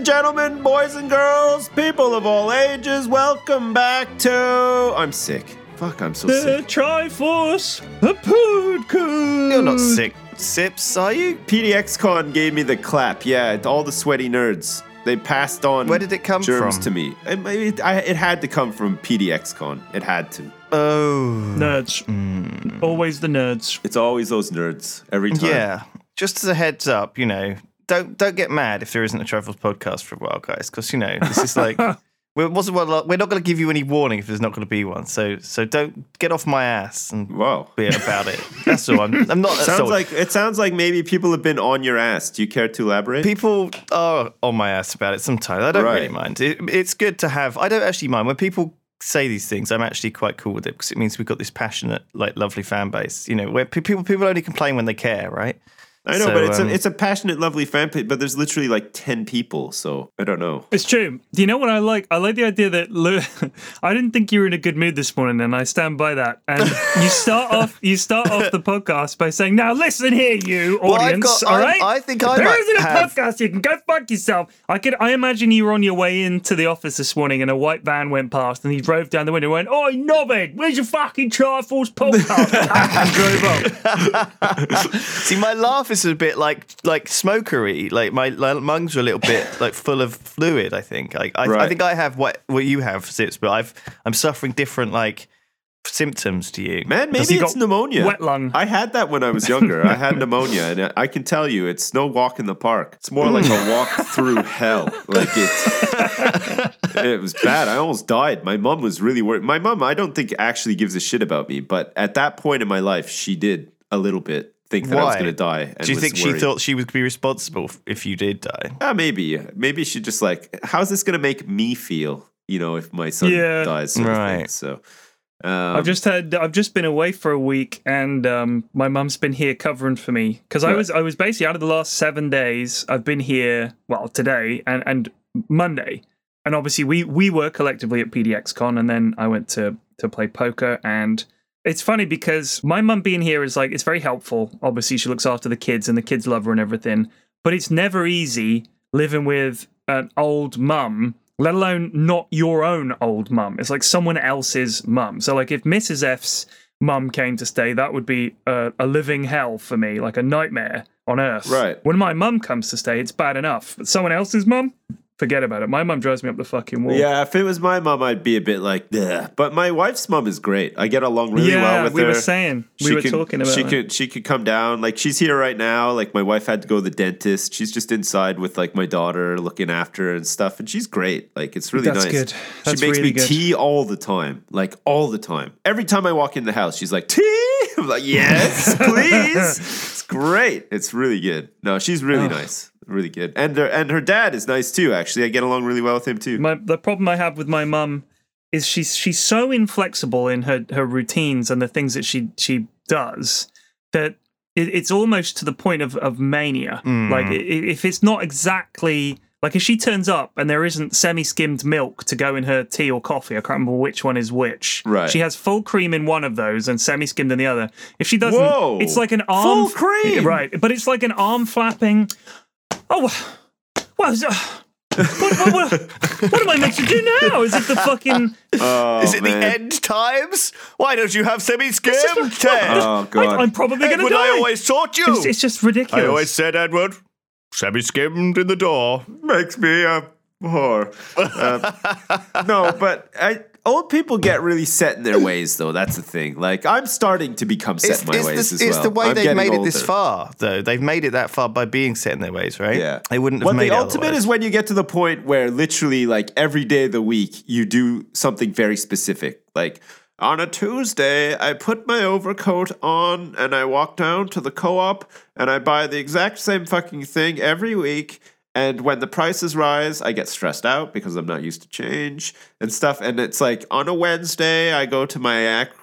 and gentlemen, boys and girls, people of all ages, welcome back to. I'm sick. Fuck, I'm so The sick. Triforce, the podcast. You're not sick, Sips, are you? PDXCon gave me the clap. Yeah, all the sweaty nerds. They passed on. Where did it come germs from? to me? It, it, I, it had to come from PDXCon. It had to. Oh. Nerds. Mm. Always the nerds. It's always those nerds every time. Yeah. Just as a heads up, you know, don't don't get mad if there isn't a travels podcast for a while, guys, because you know this is like we're, what, we're not going to give you any warning if there's not going to be one. So so don't get off my ass and Wow. be about it. That's all. I'm, I'm not. Sounds so- like it sounds like maybe people have been on your ass. Do you care to elaborate? people are on my ass about it sometimes. I don't Right. really mind. It, it's good to have. I don't actually mind when people say these things. I'm actually quite cool with it because it means we've got this passionate, like, lovely fan base. You know, where people people only complain when they care, right? I know, So, but it's um, a it's a passionate, lovely fan page. But there's literally like ten people, so I don't know. It's true. Do you know what I like? I like the idea that Lou. I didn't think you were in a good mood this morning, and I stand by that. And you start off, you start off the podcast by saying, "Now listen here, you I've audience. got- all I- right, I think I There might isn't a have- podcast. You can go fuck yourself." I could. I imagine you were on your way into the office this morning, and a white van went past, and he drove down the window and went, "Oi, knobhead, where's your fucking Triforce podcast?" and drove off. See, my laugh is a bit like like smokery. Like my like, lungs are a little bit like full of fluid. I think. I I, I think I have what what you have, Sips, but I've I'm suffering different like symptoms to you. Man, maybe it's it's got pneumonia. wet lung? I had that when I was younger. I had pneumonia, and I- I can tell you, it's no walk in the park. It's more like a mm. walk through hell. Like it, it was bad. I almost died. My mom was really worried. My mom, I don't think actually gives a shit about me, but at that point in my life, she did a little bit think that I was going to die. And Do you was think she worried. thought she would be responsible if you did die? Ah, maybe, maybe she just like, how's this going to make me feel? You know, if my son Yeah. dies, sort of thing. Right. So, um, I've just had I've just been away for a week, and um, my mum's been here covering for me because I was I was basically out of the last seven days. I've been here well today and and Monday, and obviously we we were collectively at PDXCon, and then I went to to play poker and. It's funny because my mum being here is like it's very helpful. Obviously, she looks after the kids and the kids love her and everything. But it's never easy living with an old mum, let alone not your own old mum. It's like someone else's mum. So, like, if Mrs. F's mum came to stay, that would be a, a living hell for me, like a nightmare on earth. Right. When my mum comes to stay, it's bad enough. But someone else's mum, forget about it. My mum drives me up the fucking wall. Yeah, if it was my mom, I'd be a bit like, Ugh. but my wife's mom is great. I get along really Yeah, well with we her. were saying we She were could- talking about she it. could she could come down like she's here right now like my wife had to go to the dentist she's just inside with like my daughter looking after her and stuff and she's great like it's really That's nice good. That's she makes really me good. tea all the time like all the time every time I walk in the house she's like tea I'm like yes please it's great it's really good no she's really oh, nice really good and her, and her dad is nice too actually I get along really well with him too my the problem I have with my mum is she's she's so inflexible in her her routines and the things that she she does that it, it's almost to the point of of mania. Hmm. Like i- i- if it's not exactly like if she turns up and there isn't semi-skimmed milk to go in her tea or coffee, I can't remember which one is which. Right. She has full cream in one of those and semi-skimmed in the other. If she doesn't, Whoa. it's like an arm Full cream? right? But it's like an arm flapping. Oh, well, is- what, what, what, what am I meant to do now? Is it the fucking? oh, Is it man. the end times? Why don't you have semi-skimmed, Ted? oh god I, am probably going to Edward, die. I always taught you. it's, it's just ridiculous. I always said, Edward, semi-skimmed in the door. makes me a whore. Uh, no, but I, old people get really set in their ways, though. That's the thing. Like I'm starting to become set in my ways the, as it's well. the way I'm they've made it this far, though. They've made it that far by being set in their ways, right? Yeah, They wouldn't have made. What made the it ultimate otherwise. is when you get to the point where literally, like every day of the week, you do something very specific. Like on a Tuesday, I put my overcoat on and I walk down to the co-op and I buy the exact same fucking thing every week. And when the prices rise, I get stressed out because I'm not used to change and stuff. And it's like on a Wednesday, I go to my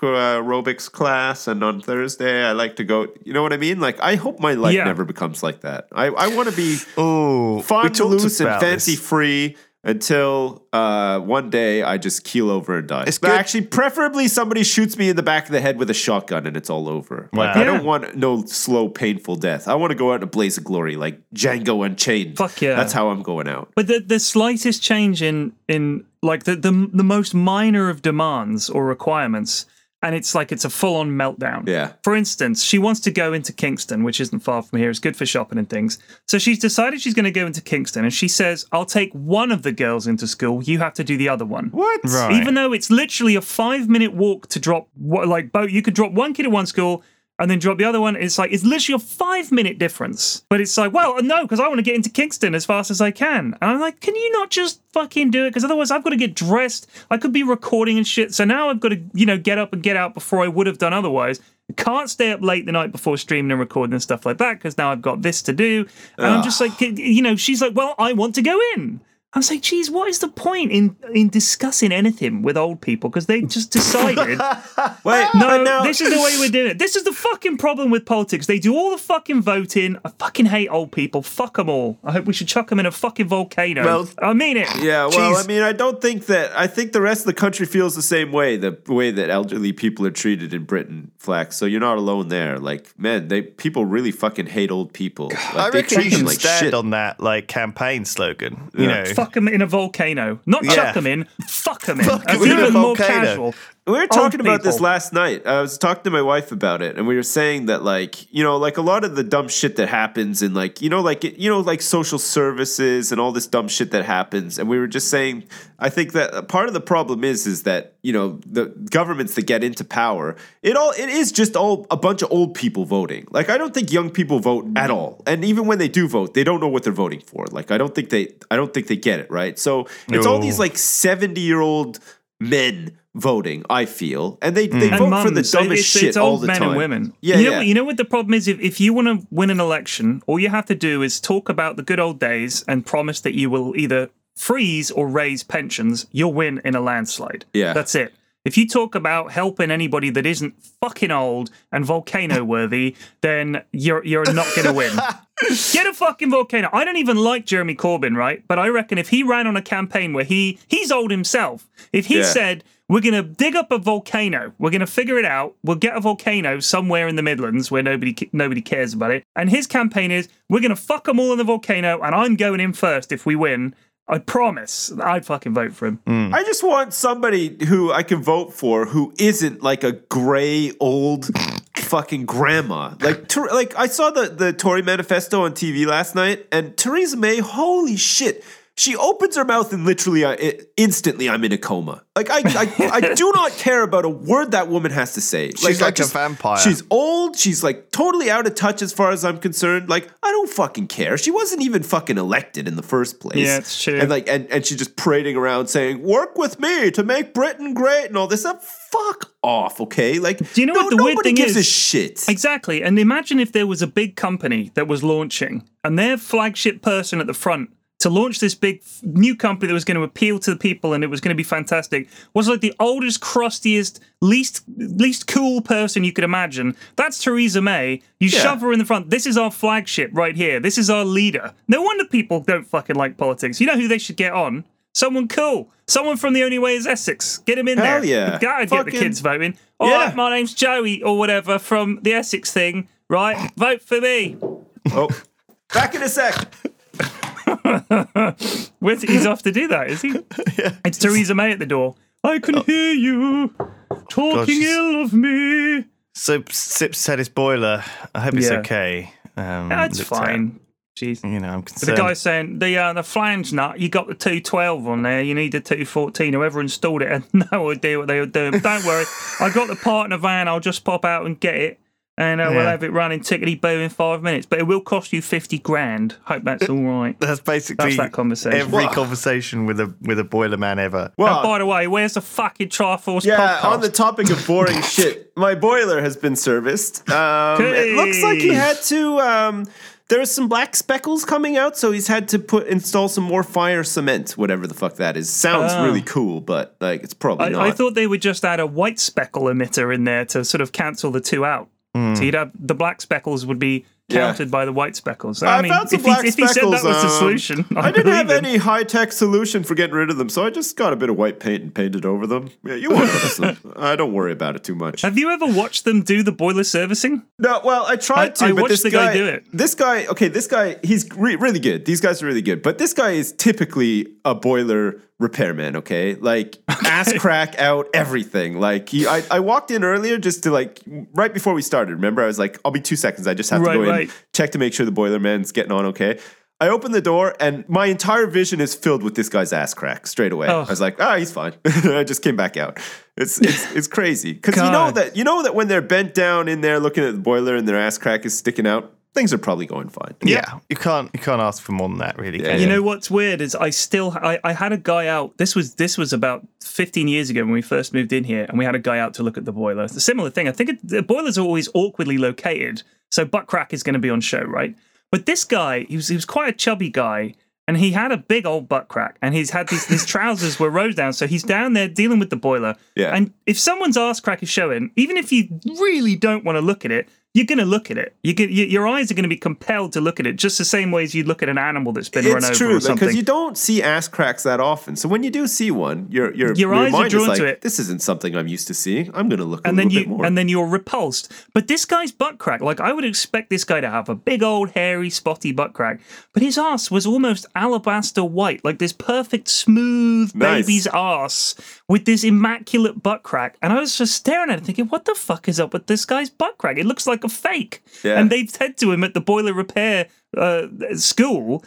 aerobics class, and on Thursday, I like to go. You know what I mean? Like, I hope my life Yeah. never becomes like that. I, I want to be Oh, fun, loose, and fancy free. Until uh, one day I just keel over and die. It's But good- Actually, preferably somebody shoots me in the back of the head with a shotgun and it's all over. Like, Wow. I don't want no slow, painful death. I want to go out in a blaze of glory like Django Unchained. Fuck yeah. That's how I'm going out. But the the slightest change in in like the the the most minor of demands or requirements, and it's like it's a full on meltdown. Yeah. For instance, she wants to go into Kingston, which isn't far from here. It's good for shopping and things. So she's decided she's going to go into Kingston, and she says, "I'll take one of the girls into school. You have to do the other one." What? Right. Even though it's literally a five minute walk to drop, like both, you could drop one kid at one school and then drop the other one. It's like it's literally a five minute difference. But it's like, well, no, because I want to get into Kingston as fast as I can. And I'm like, can you not just fucking do it? Because otherwise, I've got to get dressed. I could be recording and shit. So now I've got to, you know, get up and get out before I would have done otherwise. Can't stay up late the night before streaming and recording and stuff like that because now I've got this to do. And I'm just like, you know, she's like, well, I want to go in. I was like, geez, what is the point in in discussing anything with old people? Because they just decided, Wait, no, but now, this is the way we're doing it. This is the fucking problem with politics. They do all the fucking voting. I fucking hate old people. Fuck them all. I hope we should chuck them in a fucking volcano. Well, I mean it. Yeah, well, Jeez. I mean, I don't think that. I think the rest of the country feels the same way. The way that elderly people are treated in Britain, Flax. So you're not alone there. Like, man, they people really fucking hate old people. Like, I they reckon treat you them should like stand shit. on that like campaign slogan. You Yeah. know, Fuck them in a volcano. Not Yeah. chuck them in. Fuck them in. Fuck 'em That's in a even more casual. We were talking about this last night. I was talking to my wife about it, and we were saying that, like, you know, like a lot of the dumb shit that happens, and like, you know, like, you know, like social services and all this dumb shit that happens. And we were just saying, I think that part of the problem is, is that you know, the governments that get into power, it all, it is just all a bunch of old people voting. Like, I don't think young people vote mm-hmm. at all, and even when they do vote, they don't know what they're voting for. Like, I don't think they, I don't think they get it right. So it's all these like seventy year old men voting. I feel, and they they and vote for the dumbest it's, shit it's all old the men time. and women. Yeah, you know, yeah. You know what the problem is? If, if you want to win an election, all you have to do is talk about the good old days and promise that you will either freeze or raise pensions. You'll win in a landslide. Yeah. that's it. If you talk about helping anybody that isn't fucking old and volcano worthy, then you're you're not going to win. Get a fucking volcano. I don't even like Jeremy Corbyn, right? But I reckon if he ran on a campaign where he he's old himself, if he Yeah. said we're gonna dig up a volcano, we're gonna figure it out, we'll get a volcano somewhere in the Midlands where nobody nobody cares about it, and his campaign is we're gonna fuck them all in the volcano, and I'm going in first if we win. I promise, I'd fucking vote for him. Hmm. I just want somebody who I can vote for who isn't like a gray old fucking grandma. Like, Ter- like I saw the the Tory manifesto on TV last night, and Theresa May, holy shit. She opens her mouth and literally, uh, I, it, instantly, I'm in a coma. Like I, I, I do not care about a word that woman has to say. She's I like a vampire. She's old. She's like totally out of touch as far as I'm concerned. Like I don't fucking care. She wasn't even fucking elected in the first place. Yeah, it's true. And like, and, and she's just parading around saying, "Work with me to make Britain great" and all this stuff. Fuck off, okay? Like, Do you know no, what the weird thing gives is? a shit. Exactly. And imagine if there was a big company that was launching and their flagship person at the front to launch this big new company that was going to appeal to the people and it was going to be fantastic was like the oldest, crustiest, least least cool person you could imagine. That's Theresa May. You Yeah. shove her in the front. This is our flagship right here. This is our leader. No wonder people don't fucking like politics. You know who they should get on? Someone cool. Someone from the only way is Essex. Get him in there. Hell there. yeah. Gotta get the kids voting. All Yeah. right, my name's Joey or whatever from the Essex thing, right? Vote for me. oh, back in a sec. Where's, he's off to do that, is he? It's Theresa May at the door. I can hear you talking ill of me. So Sips had his boiler. I hope it's Yeah. okay. Um, That's looked fine. Jeez. You know, I'm concerned. The concerned. guy's saying the uh, the flange nut, you got the 212 on there, you need the 214. Whoever installed it had no idea what they were doing. Don't worry, I got the part in the van, I'll just pop out and get it. And uh, we'll have it running tickety boo in five minutes. But it will cost you 50 grand. Hope that's all right. That's basically That's that conversation. every Well- conversation with a with a boiler man ever. Well, by the way, where's the fucking Triforce Yeah, podcast? on the topic of boring shit, my boiler has been serviced. Um, It looks like he had to. Um, there was some black speckles coming out, so he's had to put install some more fire cement, whatever the fuck that is. Sounds Oh. really cool, but like it's probably not. I, I thought they would just add a white speckle emitter in there to sort of cancel the two out. Hmm. So you'd have the black speckles would be Yeah. countered by the white speckles. I I, mean, if, he, if he said that was the um, solution, I didn't have him. any high tech solution for getting rid of them, so I just got a bit of white paint and painted over them. Yeah, you won't notice them. I don't worry about it too much. Have you ever watched them do the boiler servicing? No, well, I tried to, I but watched this the guy do it. This guy, okay, this guy, he's re- really good. These guys are really good, but this guy is typically a boiler repairman. Okay, like ass crack out everything. Like he, I, I walked in earlier just to like right before we started. Remember, I was like, I'll be two seconds. I just have to Right, go in, check to make sure the boiler man's getting on okay. I opened the door and my entire vision is filled with this guy's ass crack straight away. Oh. I was like, ah, he's fine. I just came back out. It's it's, it's crazy because you know that you know that when they're bent down in there looking at the boiler and their ass crack is sticking out, things are probably going fine. Yeah, you can't you can't ask for more than that, really. Yeah, You you? know what's weird is I still I, I had a guy out. This was this was about 15 years ago when we first moved in here, and we had a guy out to look at the boiler. It's a similar thing. I think it, the boilers are always awkwardly located, so butt crack is going to be on show, right? But this guy, he was he was quite a chubby guy, and he had a big old butt crack, and he's had these his trousers were rose down, so he's down there dealing with the boiler. Yeah. And if someone's ass crack is showing, even if you really don't want to look at it. You're going to look at it. You get, y- your eyes are going to be compelled to look at it, just the same way as you look at an animal that's been run over It's true or something. because you don't see ass cracks that often. So when you do see one, your your, Your eyes are drawn is like, to it. This isn't something I'm used to seeing. I'm going to look a and then little you bit more. and then you're repulsed. But this guy's butt crack, like I would expect this guy to have a big old hairy spotty butt crack, but his ass was almost alabaster white, like this perfect smooth Nice. baby's ass with this immaculate butt crack. And I was just staring at it, thinking, "What the fuck is up with this guy's butt crack? It looks like a fake." Yeah. And they've said to him at the boiler repair uh, school.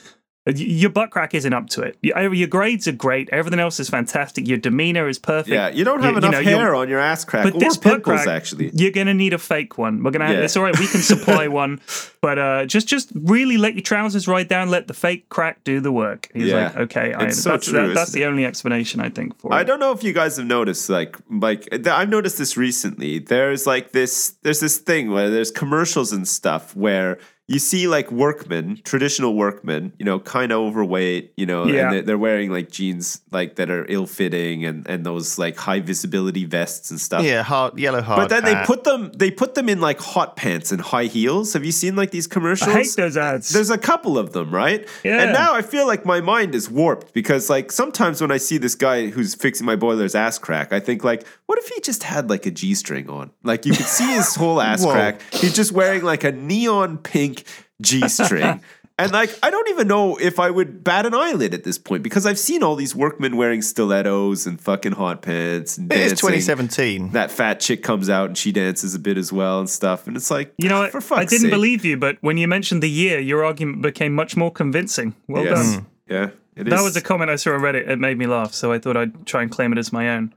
"Y- Your butt crack isn't up to it. Your your grades are great. Everything else is fantastic. Your demeanor is perfect. yeah, you don't have You- you enough you're- hair on your ass crack but or this butt crack, actually, you're gonna need a fake one. We're gonna. Have, Yeah. It's all right. We can supply one, but uh, just just really let your trousers ride down. Let the fake crack do the work. He's Yeah. like, okay, I, so that's, true, that- that's the only explanation I think for I it. don't know if you guys have noticed, like, like I've noticed this recently. There's like this, there's this thing where there's commercials and stuff where you see like workmen, traditional workmen, you know, kind of overweight, you know, Yeah. and they're, they're wearing like jeans like that are ill fitting and and those like high visibility vests and stuff. Yeah, hard yellow hard. But then they put them, they put them in like hot pants and high heels. Have you seen like these commercials? I hate those ads. There's a couple of them, right? Yeah. And now I feel like my mind is warped because like sometimes when I see this guy who's fixing my boiler's ass crack, I think like, what if he just had like a G string on? Like you could see his whole ass crack. He's just wearing like a neon pink G string. And like I don't even know if I would bat an eyelid at this point because I've seen all these workmen wearing stilettos and fucking hot pants and It is dancing. 2017. That fat chick comes out and she dances a bit as well and stuff. And it's like you know for what? fuck's I didn't sake. believe you, but when you mentioned the year, your argument became much more convincing. Well Yes. done. Mm. Yeah. It That is- was a comment I saw on Reddit. It made me laugh, so I thought I'd try and claim it as my own.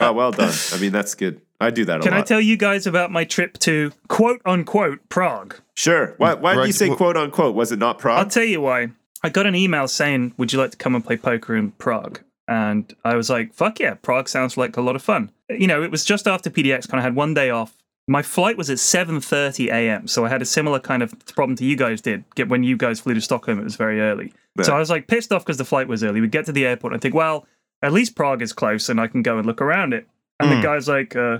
Oh, well done. I mean, that's good. I do that a Can I tell you guys about my trip to quote unquote Prague? sure. Why, why did you say quote unquote? Was it not Prague? I'll tell you why. I got an email saying, "Would you like to come and play poker in Prague?" And I was like, "Fuck yeah, Prague sounds like a lot of fun." You know, it was just after PDX. Kind of had one day off. My flight was at 7:30 a.m., so I had a similar kind of problem to you guys did. Get when you guys flew to Stockholm, it was very early. So I was like pissed off because the flight was early. We get to the airport, and I think, well, at least Prague is close, and I can go and look around it. And Hmm. the guy's like, uh,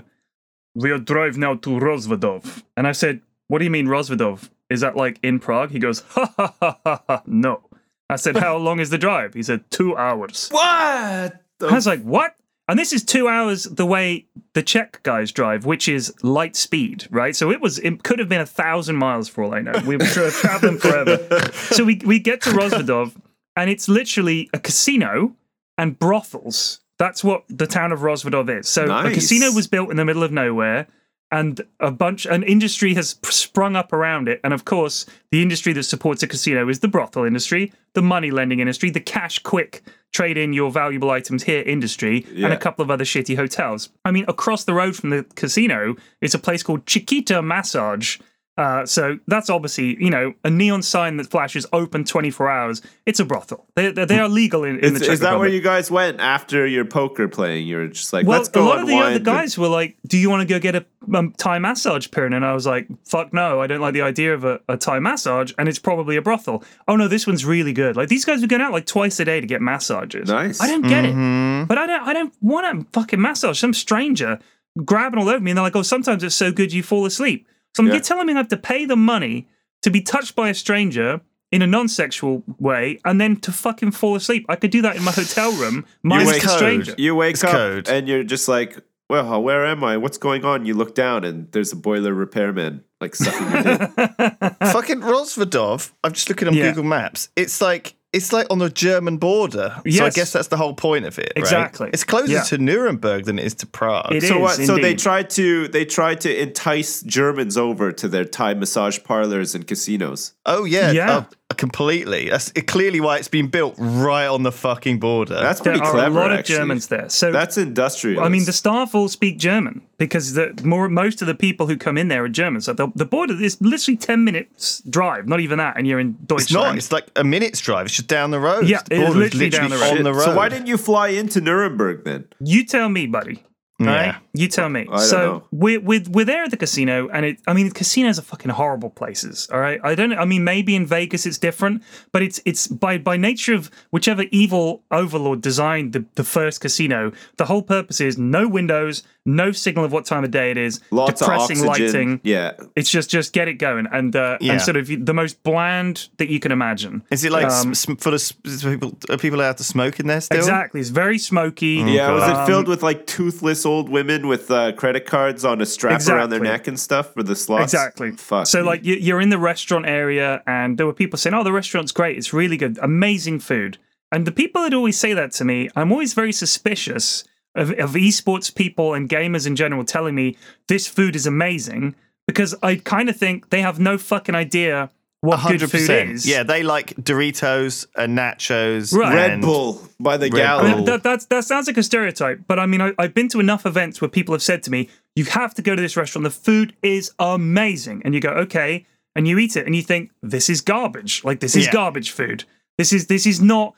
"We'll drive now to Rozvadov." And I said, "What do you mean Rozvadov? Is that like in Prague?" He goes, "Ha ha ha ha ha, no." I said, "How long is the drive?" He said, two hours." what? the I was like, "What?" And this is two hours the way the Czech guys drive, which is light speed, right? So it was, it could have been a thousand miles for all I know. We were traveling forever. So we we get to Rozvadov, and it's literally a casino and brothels. That's what the town of Rozvadov is. So a casino was built in the middle of nowhere, and a bunch, an industry has sprung up around it. And of course, the industry that supports a casino is the brothel industry, the money lending industry, the cash quick trade in your valuable items here industry, and a couple of other shitty hotels. I mean, across the road from the casino is a place called Chiquita Massage. Uh, so that's obviously, you know, a neon sign that flashes open 24 hours. It's a brothel. They, they, they are legal in, in Is, the Czech is that where you guys went after your poker playing? You were just like, Well, let's go a lot of the other guys were like, "Do you want to go get a um, Thai massage, Pyrion?" And I was like, "Fuck no, I don't like the idea of a, a Thai massage, and it's probably a brothel." Oh no, this one's really good. Like these guys were going out like twice a day to get massages. Nice. I don't get Mm-hmm. it, but I don't. I don't want a fucking massage. Some stranger grabbing all over me, and they're like, "Oh, sometimes it's so good you fall asleep." So I'm Yeah. you're telling me I have to pay the money to be touched by a stranger in a non-sexual way and then to fucking fall asleep. I could do that in my hotel room minus wake stranger. You wake It's up code. and you're just like, well, where am I? What's going on? You look down and there's a boiler repairman like sucking your dick. Fucking Rozvadov. I'm just looking on Yeah. Google Maps. It's like it's like on the German border. So I guess that's the whole point of it. right? Exactly. It's closer Yeah. to Nuremberg than it is to Prague. It so is, what? So they tried to they tried to entice Germans over to their Thai massage parlors and casinos. Oh yeah, Yeah. uh, completely. That's clearly why it's been built right on the fucking border. That's pretty There pretty are clever. a lot of. Germans there. So That's industrial. I mean, the staff all speak German because the more most of the people who come in there are German. So the, the border is literally ten minutes drive, not even that, and you're in Deutschland. it's not. It's like a minute's drive. It's just down the road. Yeah, the it is border's literally down the on the road. so why didn't you fly into Nuremberg then? You tell me, buddy. All Yeah. right, you tell me. don't so we're, we're we're there at the casino, and it. I mean, casinos are fucking horrible places. All right, I don't. I mean, maybe in Vegas it's different, but it's it's by by nature of whichever evil overlord designed the the first casino. The whole purpose is no windows, no signal of what time of day it is, Lots depressing of oxygen. lighting. Yeah. It's just just get it going, and uh, Yeah. and sort of the most bland that you can imagine. Is it like Um, sm- full of sm- people? Are people allowed to smoke in there still? Exactly, it's very smoky. Yeah, was Um, it filled with like toothless old women with uh, credit cards on a strap around their neck and stuff for the slots? Exactly. Fuck. So me. like you- you're in the restaurant area, and there were people saying, "Oh, the restaurant's great. It's really good. Amazing food." And the people that always say that to me, I'm always very suspicious of, of esports people and gamers in general telling me this food is amazing because I kind of think they have no fucking idea what good Hundred food percent. is. Yeah, they like Doritos and nachos. Right. Red and- Bull by the Red I gallon. mean, that, that, that sounds like a stereotype, but I mean, I, I've been to enough events where people have said to me, you have to go to this restaurant. The food is amazing. And you go, okay. And you eat it and you think, this is garbage. Like, this is Yeah. garbage food. This is, this is not,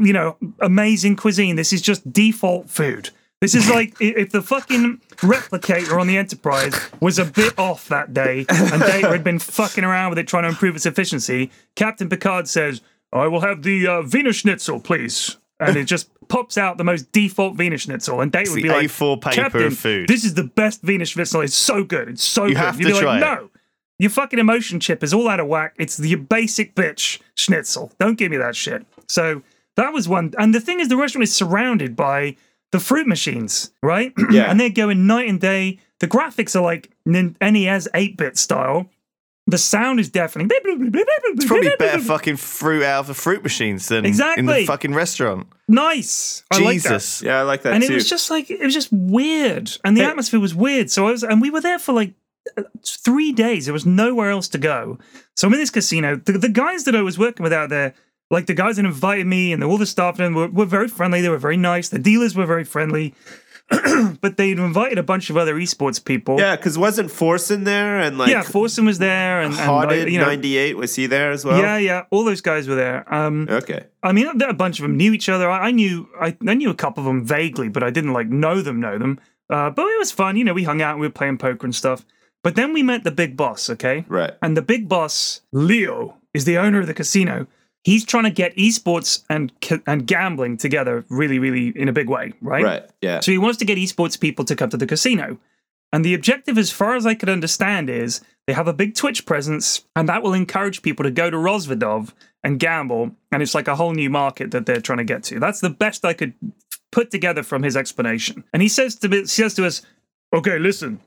you know, amazing cuisine. This is just default food. This is like if the fucking replicator on the Enterprise was a bit off that day and Data had been fucking around with it trying to improve its efficiency. Captain Picard says, I will have the uh, Wiener Schnitzel, please. And it just pops out the most default Wiener Schnitzel. And Data would be like, A4 paper Captain, of food." this is the best Wiener Schnitzel. It's so good. It's so You good. have You'd to be try like, it. no. Your fucking emotion chip is all out of whack. It's the basic bitch schnitzel. Don't give me that shit. So that was one. And the thing is, the restaurant is surrounded by the fruit machines, right? Yeah. and they're going night and day. The graphics are like NES 8 bit style. The sound is deafening. It's probably better fucking fruit out of the fruit machines than exactly. in the fucking restaurant. Nice. I like. Jesus. yeah, I like that and too. it was just like it was just weird and the Hey. atmosphere was weird so i was and we were there for like uh, three days there was nowhere else to go so i'm in this casino the, the guys that i was working with out there like the guys that invited me and all the staff and were, were very friendly they were very nice the dealers were very friendly but they'd invited a bunch of other esports people yeah, because wasn't Force in there and like yeah Forsen was there and, and like, you know, ninety eight was he there as well? yeah yeah all those guys were there um Okay. I mean, a bunch of them knew each other. I, I knew, I, I knew a couple of them vaguely, but I didn't like know them, know them. Uh, but it was fun. You know, we hung out, we were playing poker and stuff. But then we met the big boss, okay? Right. And the big boss, Leo, is the owner of the casino. He's trying to get esports and and gambling together, really, really in a big way, right? Right. Yeah. So he wants to get esports people to come to the casino. And the objective, as far as I could understand, is they have a big Twitch presence, and that will encourage people to go to Rozvadov and gamble. And it's like a whole new market that they're trying to get to. That's the best I could put together from his explanation. And he says to me, he says to us, "Okay, listen,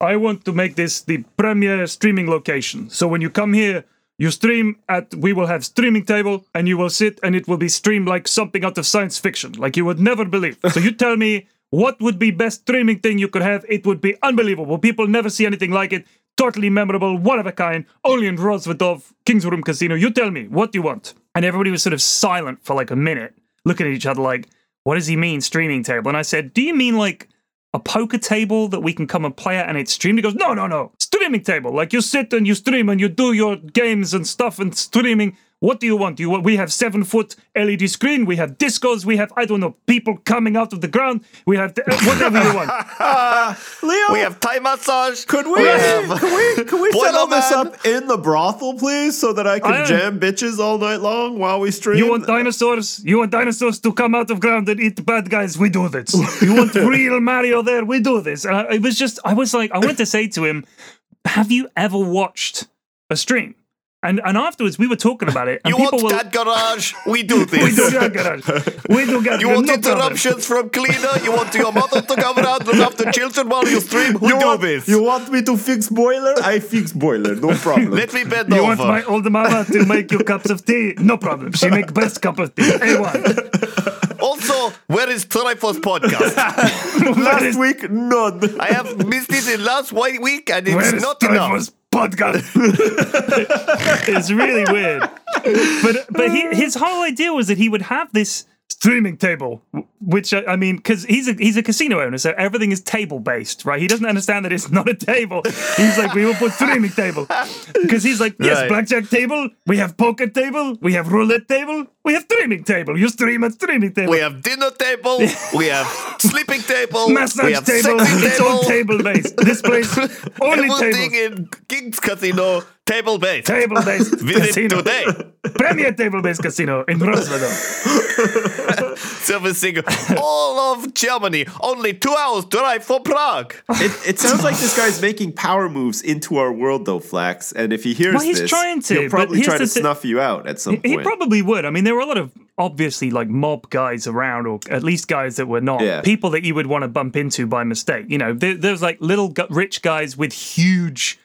I want to make this the premier streaming location. So when you come here, you stream at we will have streaming table and you will sit and it will be streamed like something out of science fiction, like you would never believe. So you tell me what would be best streaming thing you could have? It would be unbelievable. People never see anything like it. Totally memorable, one of a kind, only in Rozvadov, King's Room Casino. You tell me, what do you want? And everybody was sort of silent for like a minute, looking at each other like, what does he mean, streaming table? And I said, do you mean like a poker table that we can come and play at and it's streamed? He goes, no, no, no. Streaming table. Like you sit and you stream and you do your games and stuff and streaming. What do you want? You we have seven foot LED screen, we have discos, we have I don't know, people coming out of the ground, we have uh, whatever you want. Leo, We have Thai massage. could we, have- could we, could we Boiler set all this up in the brothel, please, so that I can I jam bitches all night long while we stream? You want dinosaurs? You want dinosaurs to come out of ground and eat bad guys? We do this. You want real Mario there? We do this. And I, it was just, I was like, I wanted to say to him, have you ever watched a stream? And and afterwards we were talking about it, and You people want were that garage? We do we this. do that garage. We do garage. You want no problem. interruptions from cleaner? You want your mother to come around look after children while you stream? We you do want, this. You want me to fix boiler? I fix boiler, no problem. Let me bend You over. want my old mama to make you cups of tea? No problem. She make best cup of tea. A1. Also, where is Trifos podcast? Last week, none. I have missed it in last white week, and it's Where is not enough. Podcast? it's really weird. But but he, his whole idea was that he would have this streaming table, which I, I mean, because he's a he's a casino owner, so everything is table based, right? He doesn't understand that it's not a table. He's like, we will put streaming table because he's like, yes, Right. blackjack table, we have poker table, we have roulette table, we have streaming table. You stream at streaming table. We have dinner table. we have sleeping table. we Massage have table, it's table. all table based. This place only Everything tables. in King's Casino table based. Table based Visit casino. today. Premier table based casino in Roswell. Servicing all of Germany. Only two hours drive for Prague. It, it sounds like this guy's making power moves into our world, though, Flax. And if he hears Well, he's this, trying to, he'll probably try to the snuff you out at some He point. He probably would. I mean, there were a lot of obviously like mob guys around, or at least guys that were not Yeah. people that you would want to bump into by mistake. You know, there, there's like little gu- rich guys with huge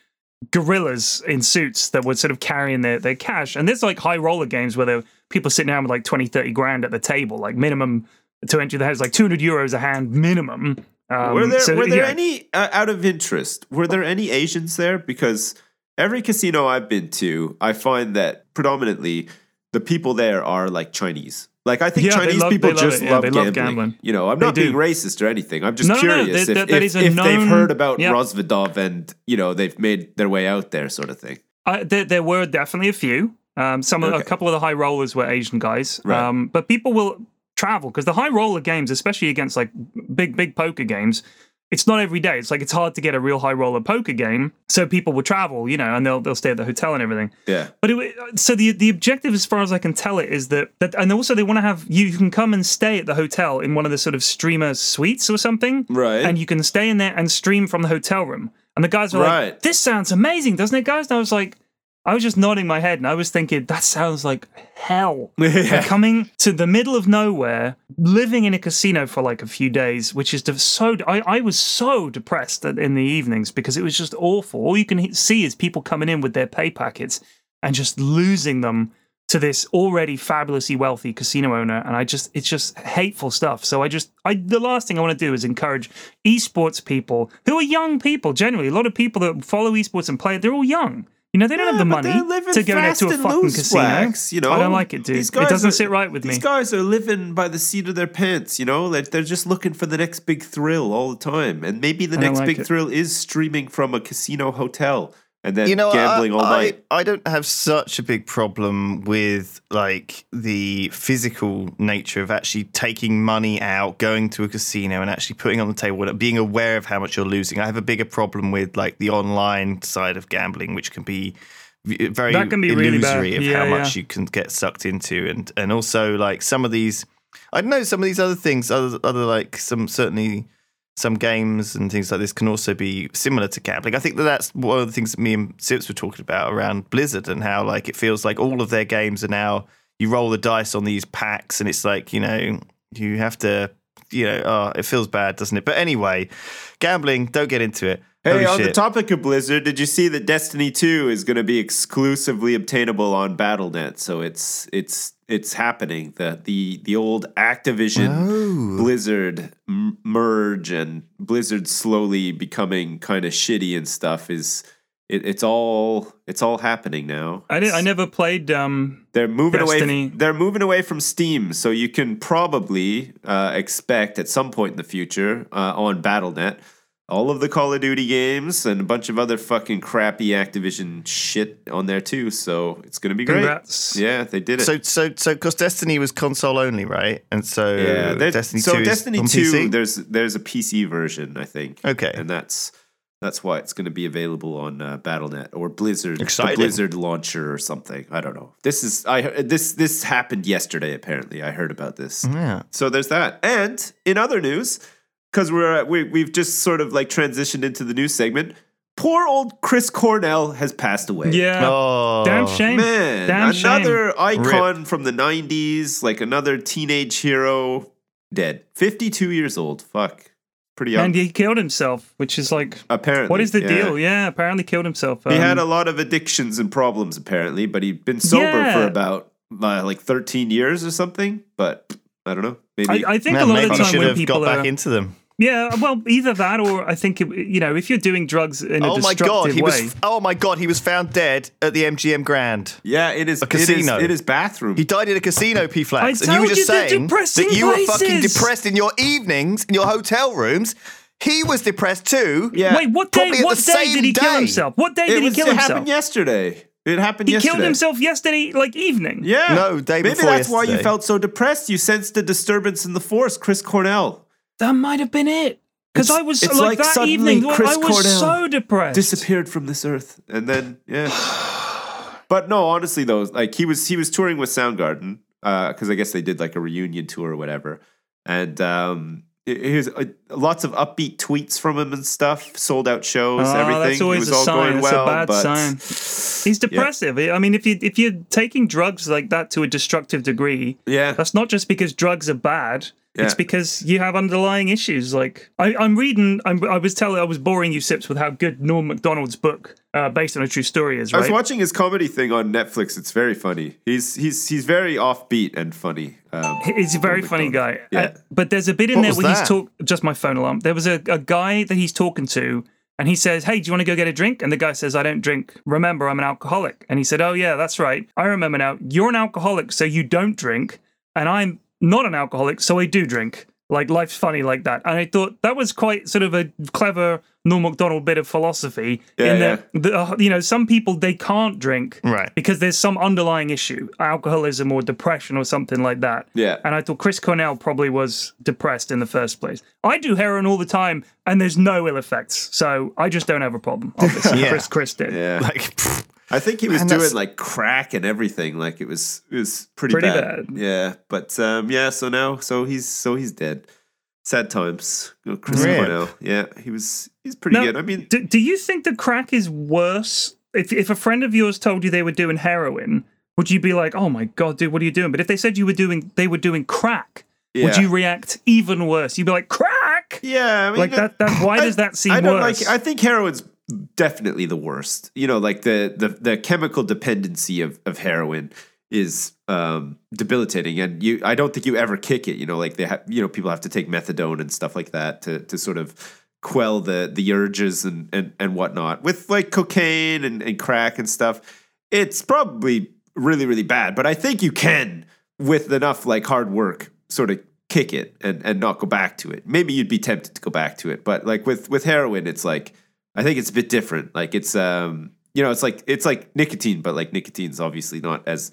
gorillas in suits that were sort of carrying their, their cash. And there's like high roller games where there are people sitting down with like 20, 30 grand at the table, like minimum to enter the house, like 200 euros a hand minimum. Um, were there so, were there yeah. any uh, out of interest? Were there any Asians there? Because every casino I've been to, I find that predominantly the people there are like Chinese. Like I think Yeah, Chinese love- people just. Yeah, love, they love gambling. gambling. You know, I'm They not do. being racist or anything. I'm just No, no, no, curious that- if, that- if, if they've heard about yeah. Rozvadov and you know they've made their way out there, sort of thing. Uh, there, there were definitely a few. Um, some of, a couple of the high rollers were Asian guys. Right. Um, but people will travel because the high roller games, especially against like big big poker games, it's not every day. It's like it's hard to get a real high roller poker game. So people will travel, you know, and they'll they'll stay at the hotel and everything. Yeah. But it, so the the objective, as far as I can tell it, is that that, and also they want to have you can come and stay at the hotel in one of the sort of streamer suites or something, Right. And you can stay in there and stream from the hotel room. And the guys were Right. like, "This sounds amazing, doesn't it, guys?" And I was like, I was just nodding my head, and I was thinking, "That sounds like hell." Like coming to the middle of nowhere, living in a casino for like a few days, which is so. I, I was so depressed in the evenings because it was just awful. All you can he- see is people coming in with their pay packets and just losing them to this already fabulously wealthy casino owner and i just it's just hateful stuff so i just i the last thing i want to do is encourage esports people who are young people generally a lot of people that follow esports and play it they're all young you know they don't have the money to go there to a fucking casino Flax, you know? i don't like it dude These it doesn't are- sit right with me These guys are living by the seat of their pants, you know? Like they're just looking for the next big thrill all the time. And maybe the next like big it. thrill is streaming from a casino hotel and then you know, gambling I, all I, night. I don't have such a big problem with like the physical nature of actually taking money out, going to a casino, and actually putting on the table, being aware of how much you're losing. I have a bigger problem with like the online side of gambling, which can be uh, very That can be really illusory of Yeah, how much yeah. you can get sucked into, and and also like some of these. I don't know some of these other things, other other like some certainly some games and things like this can also be similar to gambling. I think that that's one of the things that me and Sips were talking about around Blizzard and how like it feels like all of their games are now you roll the dice on these packs and it's like you know you have to you know oh it feels bad doesn't it? But anyway, gambling don't get into it. Hey, Holy on the topic of Blizzard, did you see that Destiny 2 is going to be exclusively obtainable on BattleNet? So it's it's it's happening. The the the old Activision Oh. Blizzard m- merge and Blizzard slowly becoming kind of shitty and stuff is it, it's all it's all happening now. I, did, I never played um They're moving Destiny. away. They're moving away from Steam, so you can probably uh, expect at some point in the future uh, on BattleNet all of the Call of Duty games and a bunch of other fucking crappy Activision shit on there too. So it's gonna be great. Congrats. Yeah, they did it. So so so because Destiny was console only, right? And so yeah, Destiny so two Destiny is on two. PC? There's there's a PC version, I think. Okay. and that's that's why it's going to be available on uh, BattleNet or Blizzard, the Blizzard launcher or something. I don't know. This is I this this happened yesterday. Apparently, I heard about this. Yeah. So there's that. And in other news, because we're we we've just sort of like transitioned into the new segment. poor old Chris Cornell has passed away. Yeah. Oh, Damn shame. Man, Damn shame. another icon from the 90s, like another teenage hero, dead. 52 years old. Fuck. Pretty young. And he killed himself, which is like, apparently. what is the yeah. deal? Yeah, apparently killed himself. He had Um, a lot of addictions and problems, apparently, but he'd been sober Yeah. for about uh, like 13 years or something. But I don't know. Maybe. I, I think Man, a lot maybe of the time when people got are, back into them. Yeah, well, either that or I think it- you know if you're doing drugs in a Oh my destructive god, he way. was. Oh my god, he was found dead at the MGM Grand. yeah, it is. A It is, casino. it is bathroom. He died in a casino, P I Flax. And you told were just you they're saying depressing that you were fucking depressed in your evenings, in your hotel rooms. He was depressed too. yeah. Wait, what day? What the day did he kill himself? What day It, did he was, kill it himself? happened yesterday. It happened yesterday. He yesterday. killed himself yesterday, like evening. Yeah. No, day Maybe before that's why you felt so depressed. You sensed a disturbance in the force, Chris Cornell. That might have been it. Because I was like, like that evening, Chris I was Cornell so depressed. disappeared from this earth and then yeah but no honestly though like he was he was touring with soundgarden because i guess they did like a reunion tour or whatever and um here's uh, lots of upbeat tweets from him and stuff sold out shows Oh, everything that's always it was a all sign. going That's a well bad but sign. He's depressive. I mean, if you if you're taking drugs like that to a destructive degree, yeah that's not just because drugs are bad. It's because you have underlying issues. Like I, I'm reading, I'm, I was telling, I was boring you sips with how good Norm Macdonald's book, uh, based on a true story, is. I was watching his comedy thing on Netflix. It's very funny. He's he's he's very offbeat and funny. Um, He's a very funny guy. Yeah. Uh, but there's a bit in What there where he's talk. Just my phone alarm. There was a, a guy that he's talking to, and he says, "Hey, do you want to go get a drink?" And the guy says, "I don't drink. Remember, I'm an alcoholic." And he said, "Oh yeah, that's right. I remember now. You're an alcoholic, so you don't drink, and I'm not an alcoholic, so I do drink." Like life's funny like that, and I thought that was quite sort of a clever Norm Macdonald bit of philosophy. Yeah, in that, the, uh, you know, some people they can't drink Right. because there's some underlying issue, alcoholism or depression or something like that. Yeah. And I thought Chris Cornell probably was depressed in the first place. I do heroin all the time and there's no ill effects. So I just don't have a problem. Obviously, Yeah. Chris Chris did. yeah, Like, pfft. I think he was Man, doing like crack and everything. Like it was it was pretty, Pretty bad. bad. Yeah, but um, yeah. So now, so he's so he's dead. Sad times. Chris Rip. Cornell. Yeah, he was. He's pretty Now, good. I mean, do, do you think the crack is worse? If, if a friend of yours told you they were doing heroin, would you be like, oh my God, dude, what are you doing? But if they said you were doing, they were doing crack, would you react even worse? You'd be like, crack? Yeah, I mean, Like that, that why I- does that seem I don't worse? like. I think heroin's definitely the worst. You know, like the the the chemical dependency of of heroin is um debilitating. And you i don't think you ever kick it you know like they have you know people have to take methadone and stuff like that to to sort of quell the the urges and and, and whatnot. With like cocaine and, and crack and stuff it's probably really really bad. But i think you can with enough like hard work sort of kick it and and not go back to it. Maybe you'd be tempted to go back to it. But like with with heroin it's like i think it's a bit different like it's um you know it's like it's like nicotine but like nicotine's obviously not as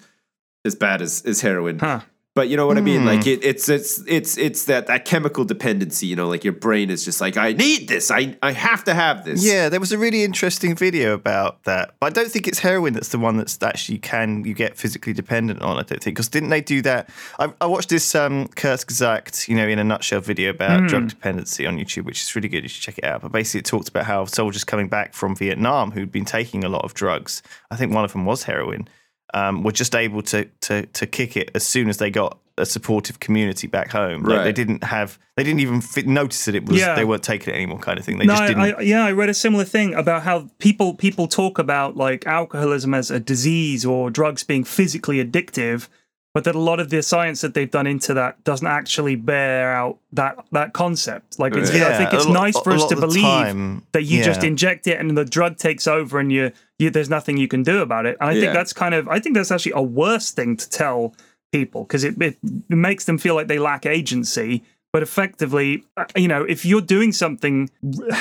as bad as as heroin Huh. But you know what I mean? Hmm. Like it, it's it's it's it's that that chemical dependency. You know, like your brain is just like, I need this. I I have to have this. yeah, there was a really interesting video about that. But I don't think it's heroin that's the one that's actually can you get physically dependent on. I don't think because didn't they do that? I, I watched this um, Kurzgesagt, you know, in a nutshell video about drug dependency on YouTube, which is really good. You should check it out. But basically, it talked about how soldiers coming back from Vietnam who'd been taking a lot of drugs. I think one of them was heroin. Um, were just able to to to kick it as soon as they got a supportive community back home. Like they Right. didn't have, they didn't even fit, notice that it was Yeah. they weren't taking it anymore, kind of thing. They no, just didn't. I, I, yeah, I read a similar thing about how people people talk about like alcoholism as a disease or drugs being physically addictive, but that a lot of the science that they've done into that doesn't actually bear out that that concept. Like, it's, you know, I think it's lot- nice for us to believe time, that you just inject it and the drug takes over and you, you there's nothing you can do about it. And I Yeah. think that's kind of I think that's actually a worse thing to tell people because it, it makes them feel like they lack agency. But effectively, uh, you know, if you're doing something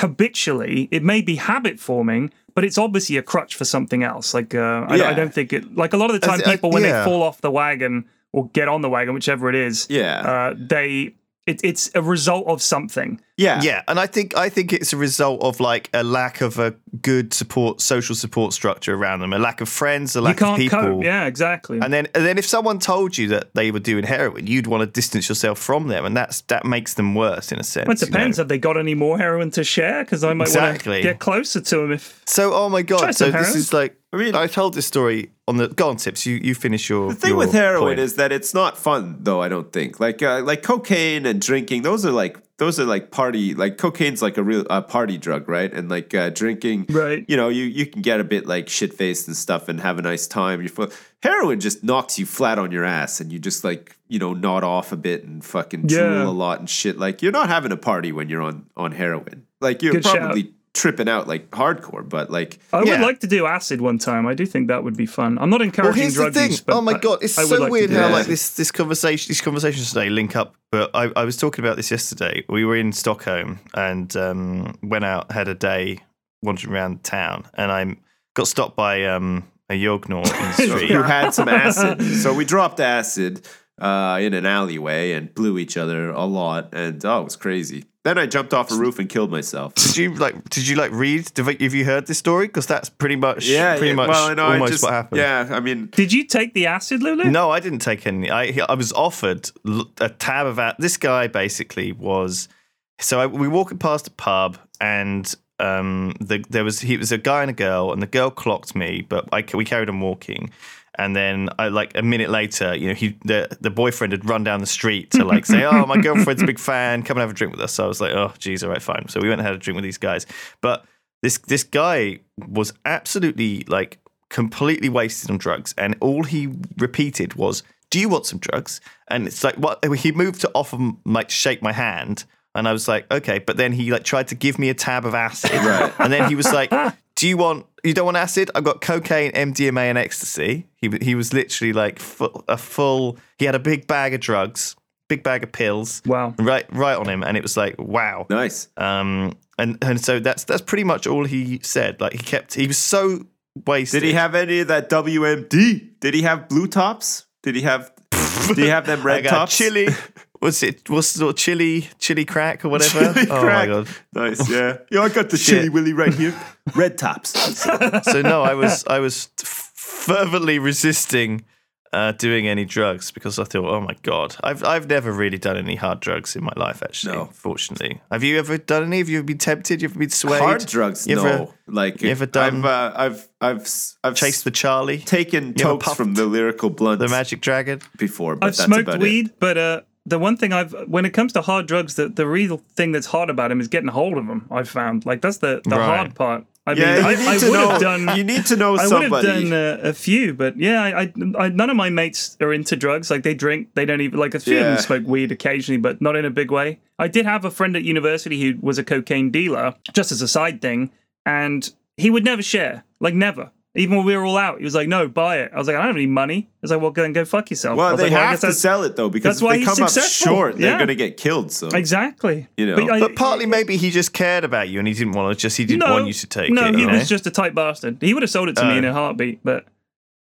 habitually, it may be habit forming, but it's obviously a crutch for something else. Like uh, I, Yeah. I don't think it. Like a lot of the time, I- I- people when yeah. they fall off the wagon or get on the wagon, whichever it is, Yeah. uh, they it, it's a result of something. yeah, Yeah, and I think I think it's a result of like a lack of a good support, social support structure around them, a lack of friends, a lack of can't people. cope. Yeah, exactly. And then, and then, if someone told you that they were doing heroin, you'd want to distance yourself from them, and that's that makes them worse in a sense. Well, it you know? depends. Have they got any more heroin to share? Because I might Exactly. want to get closer to them if. So, oh my god! So some this is like. I mean- I told this story on the. Go on, Sips. You you finish your. The thing your with heroin point. is that it's not fun, though. I don't think like uh, like cocaine and drinking. Those are like those are like party. Like cocaine's like a real uh, party drug, right? And like uh, drinking, Right. You know, you you can get a bit like shit faced and stuff and have a nice time. You heroin just knocks you flat on your ass, and you just like you know nod off a bit and fucking Yeah. drool a lot and shit. Like you're not having a party when you're on on heroin. Like you're Good shout. Tripping out like hardcore, but like I would like to do acid one time. I do think that would be fun. I'm not Well, encouraging the drug use, but Oh my god, it's I so like weird how like this this conversation these conversations today link up. But I, I was talking about this yesterday. We were in Stockholm and um, went out, had a day wandering around town, and I got stopped by um, a Yognaut in the street. who had some acid. so we dropped acid uh, in an alleyway and blew each other a lot, and oh, it was crazy. Then I jumped off a roof and killed myself. Did you like? Did you like read? Have you- heard this story? Because that's pretty much, Yeah, pretty yeah, much well, no, I almost just, what happened. Yeah, I mean, Did you take the acid, Lulu? No, I didn't take any. I I was offered a tab of that. This guy basically was. So I, we were walking past a pub, and um, the, there was he was a guy and a girl, and the girl clocked me, but I, we carried on walking. And then, I, like a minute later, you know, he the the boyfriend had run down the street to like say, "Oh, my girlfriend's a big fan. Come and have a drink with us." So I was like, "Oh, geez, all right, fine." So we went and had a drink with these guys. But this this guy was absolutely like completely wasted on drugs, and all he repeated was, "Do you want some drugs?" And it's like what he moved to offer like shake my hand, and I was like, "Okay," but then he like tried to give me a tab of acid, Right. and then he was like, "Do you want?" You don't want acid? I've got cocaine, MDMA, and ecstasy. He he was literally like full, a full. He had a big bag of drugs, big bag of pills, Wow. right right on him, and it was like wow. nice. Um, and and so that's that's pretty much all he said. Like he kept, he was so wasted. Did he have any of that WMD? Did he have blue tops? Did he have? did he have them I red got tops? chili? Was it was it chili chili crack or whatever? Chili oh crack. my god! Nice, yeah. Yeah, I got the Shit. chili willy right here. Red tops. So no, I was I was fervently resisting uh, doing any drugs because I thought, oh my god, I've I've never really done any hard drugs in my life. Actually, No. fortunately, have you ever done any? Have you ever been tempted? You've been swayed? Hard drugs, You no. ever- like you ever done- I've, uh, I've, I've, s- I've Chased the Charlie, taken You tokes from the lyrical blunt the Magic Dragon. before, but I've that's smoked about weed, It. but uh, the one thing I've when it comes to hard drugs, the, the real thing that's hard about them is getting hold of them. I've found like that's the, the Right. hard part. I Yeah, mean, I, you need I to would know. have done. you need to know I would have done uh, a few, but yeah, I, I, I, none of my mates are into drugs. Like they drink, they don't even like a few of them smoke weed occasionally, but not in a big way. I did have a friend at university who was a cocaine dealer, just as a side thing, and he would never share, like never. Even when we were all out, he was like, "No, buy it." I was like, "I don't have any money." I was like, "Well, then go fuck yourself." Well, they like, well, have to sell it though because that's why if they come up successful. short, they're Yeah. going to get killed. So Exactly. You know. I- But partly maybe he just cared about you and he didn't want to just he didn't no, want you to take no, it. he you was just a tight bastard. He would have sold it to me Oh. in a heartbeat, but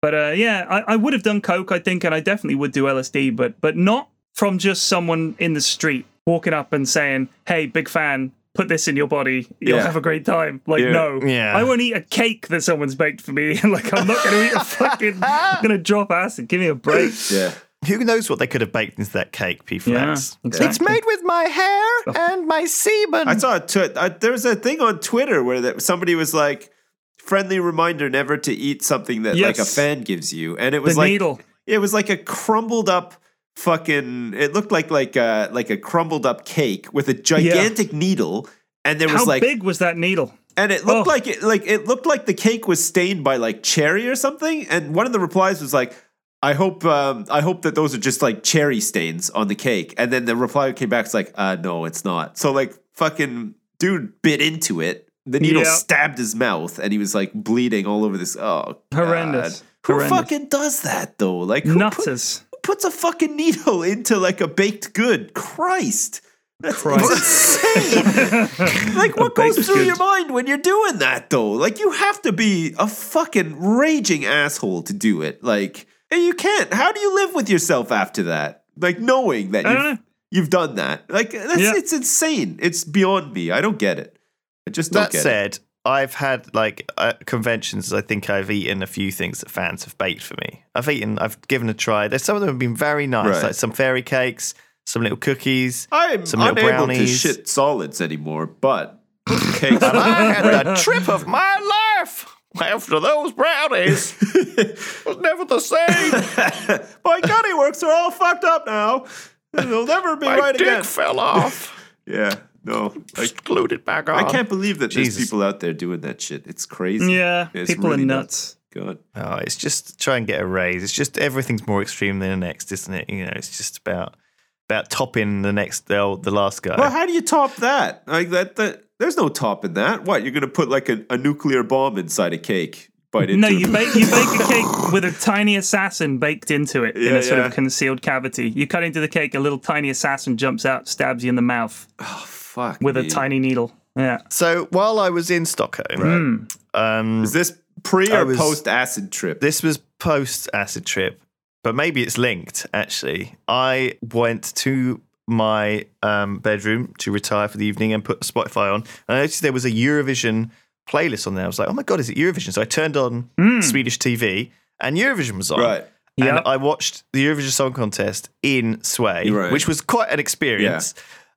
but uh, yeah, I, I would have done coke, I think, and I definitely would do LSD, but but not from just someone in the street walking up and saying, "Hey, big fan." Put this in your body. You'll Yeah. have a great time. Like, Yeah. no, Yeah. I won't eat a cake that someone's baked for me. like, I'm not going to eat a fucking. I'm going to drop acid. Give me a break. yeah. Who knows what they could have baked into that cake, P Flex? Yeah, exactly. It's made with my hair and my semen. I saw a tw- uh, there was a thing on Twitter where that somebody was like, "Friendly reminder never to eat something that like a fan gives you," and it was The like needle. it was like a crumbled up fucking. It looked like like a like a crumbled up cake with a gigantic needle, and there was like How like big was that needle? and it looked Oh. like it like it looked like the cake was stained by like cherry or something. And one of the replies was like, "I hope um, I hope that those are just like cherry stains on the cake." And then the reply came back, "It's like, uh, no, it's not." So like fucking dude bit into it. The needle Yeah. stabbed his mouth, and he was like bleeding all over this. Oh, God. Horrendous. Who Horrendous. fucking does that though? Like who, Nutters. who puts a fucking needle into like a baked good? Christ. That's insane. like, what goes through good. your mind when you're doing that, though? Like, you have to be a fucking raging asshole to do it. Like, and you can't. How do you live with yourself after that? Like, knowing that you've, know. you've done that. Like, that's, Yeah. it's insane. It's beyond me. I don't get it. I just don't that get it. Said, I've had like uh, conventions. I think I've eaten a few things that fans have baked for me. I've eaten. I've given a try. There's some of them have been very nice, Right. like some fairy cakes, some little cookies. I'm Some little unable to shit solids anymore, but cakes. And I had the trip of my life after those brownies. it was never the same. My gutty works are all fucked up now. They'll never be My right dick again. fell off. Yeah, no. I, Glued it back on. I can't believe that Jesus. there's people out there doing that shit. It's crazy. Yeah, It's people really are nuts. God. Oh, it's just try and get a raise. It's just everything's more extreme than the next, isn't it? You know, it's just about about topping the next the, old- the last guy. Well, how do you top that? Like that, that there's no topping that. What, you're gonna put like a, a nuclear bomb inside a cake? Bite into No, you bake you bake a cake with a tiny assassin baked into it in a sort yeah. of concealed cavity. You cut into the cake, a little tiny assassin jumps out, stabs you in the mouth Oh, fuck. with a tiny needle. Yeah. so while I was in Stockholm, um, Is this pre I or was- post acid trip? this was post acid trip, but maybe it's linked. Actually, I went to my um, bedroom to retire for the evening and put Spotify on. And I noticed there was a Eurovision playlist on there. I was like, oh my god, is it Eurovision? So I turned on Swedish TV, and Eurovision was on. right. And Yep. I watched the Eurovision Song Contest in Sway, Right. which was quite an experience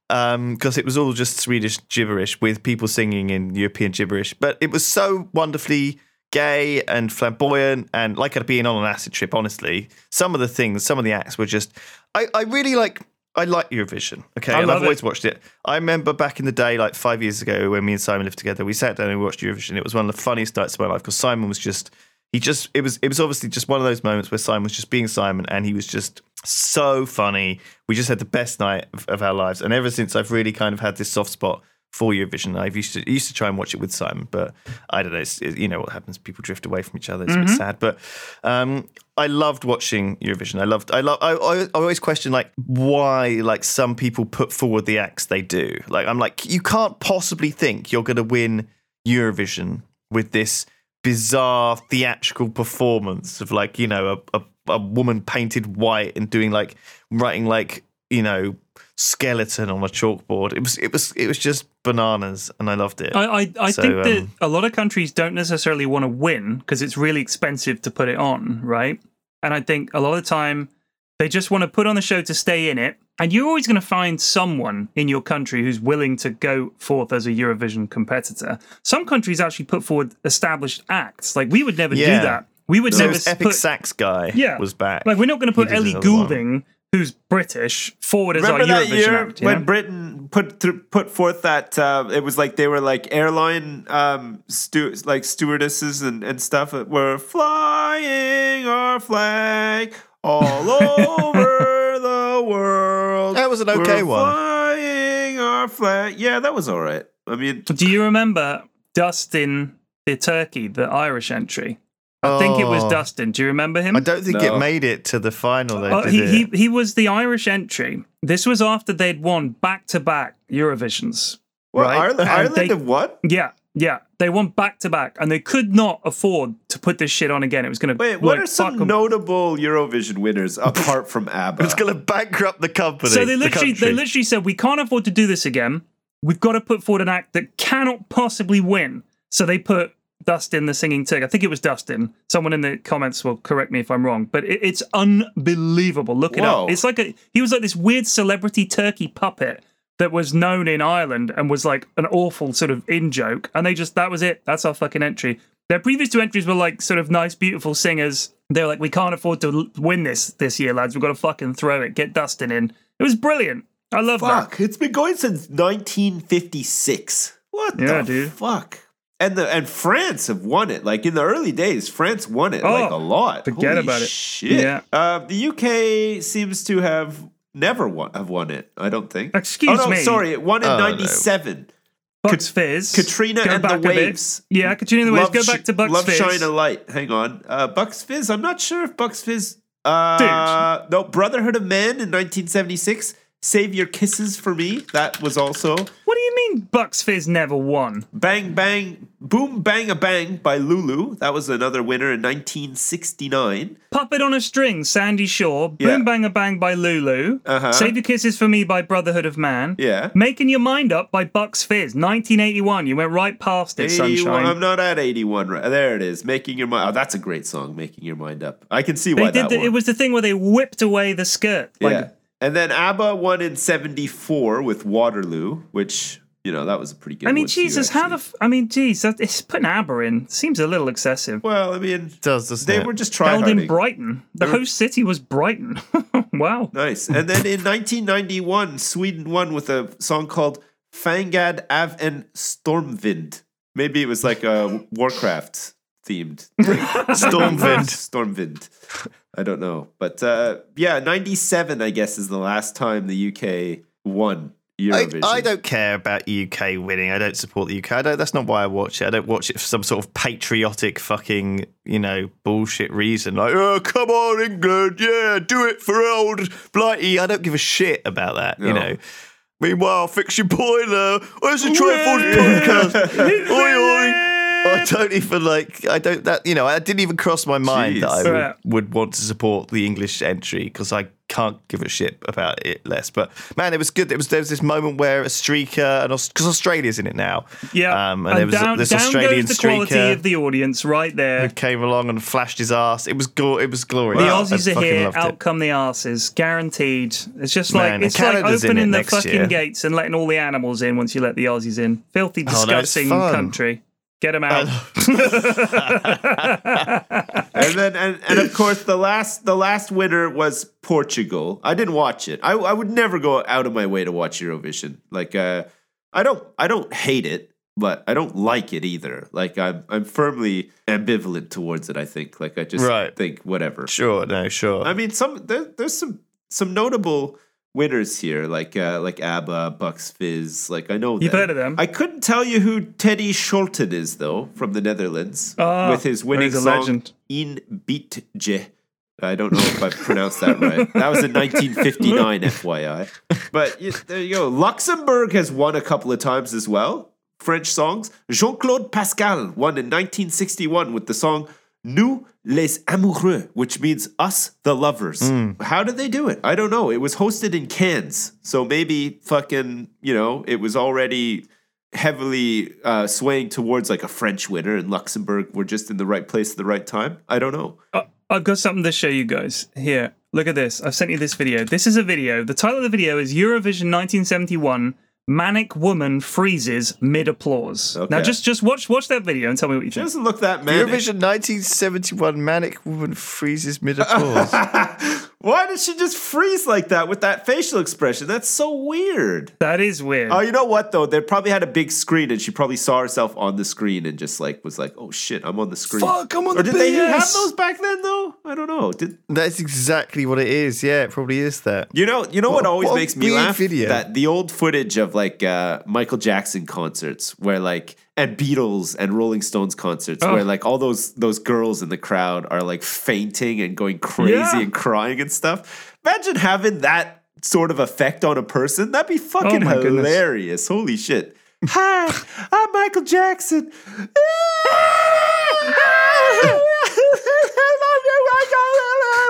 Um, because it was all just Swedish gibberish with people singing in European gibberish. But it was so wonderfully gay and flamboyant and like I'd been on an acid trip, honestly. Some of the things, some of the acts were just. I, I really like. I like Eurovision. Okay, I and I've always it. watched it. I remember back in the day, like five years ago, when me and Simon lived together, we sat down and we watched Eurovision. It was one of the funniest nights of my life because Simon was just he just it was it was obviously just one of those moments where Simon was just being Simon and he was just so funny. We just had the best night of, of our lives, and ever since I've really kind of had this soft spot for Eurovision. I've used to used to try and watch it with Simon, but I don't know. It's, it- you know what happens? People drift away from each other. It's a bit sad, but um, I loved watching Eurovision. I loved. I love. I, I, I always question like why like some people put forward the acts they do. Like I'm like you can't possibly think you're going to win Eurovision with this bizarre theatrical performance of like you know a, a, a woman painted white and doing like writing like you know skeleton on a chalkboard. It was it was it was just bananas, and I loved it. I, I, I So, think that um, a lot of countries don't necessarily want to win because it's really expensive to put it on, right? And I think a lot of the time they just want to put on the show to stay in it. And you're always going to find someone in your country who's willing to go forth as a Eurovision competitor. Some countries actually put forward established acts. Like we would never Yeah. do that. We would so never this epic put, sax guy Yeah. was back. like we're not going to put Ellie another one. Goulding, who's British, forward as Remember our that Eurovision year act. you when know? Britain put through, put forth that uh, it was like they were like airline um, stu- like stewardesses and, and stuff that were flying our flag all over the world. That was an okay We're one. Flying our flag. Yeah, that was all right. I mean, Do you remember Dustin the Turkey, the Irish entry? I think it was Oh. Dustin. Do you remember him? I don't think No. it made it to the final. Though, Oh, did he, it? he he was the Irish entry. This was after they'd won back to back Eurovisions. what, Right. Ireland, And Ireland they- have what? Yeah, yeah. They won back to back, and they could not afford to put this shit on again. It was going to Wait, what like, are some fuck 'em. notable Eurovision winners apart from ABBA? It's going to bankrupt the company. So they literally country. they literally said we can't afford to do this again. We've got to put forward an act that cannot possibly win. So they put Dustin the singing turkey. I think it was Dustin. Someone in the comments will correct me if I'm wrong, but it, it's unbelievable. Look it Whoa. up. It's like a he was like this weird celebrity turkey puppet that was known in Ireland and was like an awful sort of in joke. And they just that was it. That's our fucking entry. Their previous two entries were like sort of nice, beautiful singers. They were like, we can't afford to win this this year, lads. We've got to fucking throw it. Get Dustin in. It was brilliant. I love that. Fuck, it's been going since 1956. What Yeah, the dude. fuck? And the and France have won it. Like in the early days, France won it like Oh, a lot. forget Holy about it. Shit. Yeah. Uh, the UK seems to have never won have won it. I don't think. Excuse oh, no, me. Sorry, it won in Oh, no. '97. Bucks Fizz. Katrina Go and back the. Waves. Yeah, Katrina and the Waves. Love Go Sh- back to Bucks Love Fizz. Love Shine a Light. Hang on. Uh, Bucks Fizz. I'm not sure if Bucks Fizz. Uh, no, Brotherhood of Man in 1976. Save Your Kisses for Me. That was also What do you mean Bucks Fizz never won? Bang Bang Boom Bang a Bang by Lulu. That was another winner in 1969. Puppet on a String, Sandie Shaw. Boom Yeah. Bang a Bang by Lulu. Uh-huh. Save Your Kisses for Me by Brotherhood of Man. Yeah. Making Your Mind Up by Bucks Fizz, 1981. You went right past it, 81, Sunshine. I'm not at 81. Right. There it is. Making your mind. Oh, that's a great song. Making your mind up. I can see why They did. that The, it was the thing where they whipped away the skirt. Like, yeah. And then ABBA won in 74 with Waterloo, which, you know, that was a pretty good I mean, one Jesus, how the? actually. F- I mean, geez, that, it's putting ABBA in seems a little excessive. Well, I mean, does, doesn't they it? were just trying Held in Brighton. The host city was Brighton. wow. Nice. And then in 1991, Sweden won with a song called Fangad av en Stormvind. Maybe it was like a Warcraft themed thing. Stormwind. Stormwind. I don't know. But uh, yeah, 97, I guess, is the last time the UK won I, Eurovision. I don't care about UK winning. I don't support the UK. I don't, that's not why I watch it. I don't watch it for some sort of patriotic fucking, you know, bullshit reason. Like, oh, come on, England. Yeah, do it for old Blighty. I don't give a shit about that, you know. Meanwhile, fix your boiler. Where's the Triforce podcast? oi, oi. I don't even like. I don't that you know. I didn't even cross my mind that I would, Yeah. would want to support the English entry because I can't give a shit about it less. But man, it was good. It was there was this moment where a streaker and because Australia's in it now. Yeah. um, and, there was down, this down Australian goes the quality of the audience right there. who came along and flashed his ass. It was go- It was glorious. The I Aussies are here, out it. come the arses, guaranteed. It's just like Man, it's and like opening it the fucking year. gates and letting all the animals in once you let the Aussies in. Filthy, no, it's disgusting fun. country. Get them out. and then and, and of course the last the last winner was Portugal. I didn't watch it. I, I would never go out of my way to watch Eurovision. Like uh I don't I don't hate it, but I don't like it either. Like I'm I'm firmly ambivalent towards it, I think. Like I just Right. think whatever. Sure, no, sure. I mean some there, there's some some notable winners here, like uh, like ABBA, Bucks Fizz. Like I know You've them. heard of them. I couldn't tell you who Teddy Scholten is though, from the Netherlands, Ah, with his winning song legend. "Een Beetje." I don't know if I pronounced that right. That was in 1959, FYI. But there you go. Luxembourg has won a couple of times as well. French songs. Jean Claude Pascal won in 1961 with the song Nous les amoureux, which means us the lovers. How did they do it? I don't know. It was hosted in Cannes. So maybe fucking, you know, it was already heavily uh, swaying towards like a French winner and Luxembourg were just in the right place at the right time. I don't know. Uh, I've got something to show you guys. Here, look at this. I've sent you this video. This is a video. The title of the video is Eurovision 1971 Manic Woman Freezes Mid Applause. Now just just watch watch that video and tell me what you It think. doesn't look that manic. Eurovision 1971 manic woman freezes mid applause. Why did she just freeze like that with that facial expression? That's so weird. That is weird. Oh, you know what though? They probably had a big screen, and she probably saw herself on the screen and just like was like, "Oh shit, I'm on the screen." Fuck, I'm on or the did they have those back then though? I don't know. Did That's exactly what it is. Yeah, it probably is that. you know? You know what, What- always what makes me laugh? video. That the old footage of like uh, Michael Jackson concerts, where like and Beatles and Rolling Stones concerts, Oh. where like all those those girls in the crowd are like fainting and going crazy Yeah. and crying and stuff. Imagine having that sort of effect on a person. That'd be fucking Oh my goodness. hilarious. Holy shit. Hi, I'm Michael Jackson.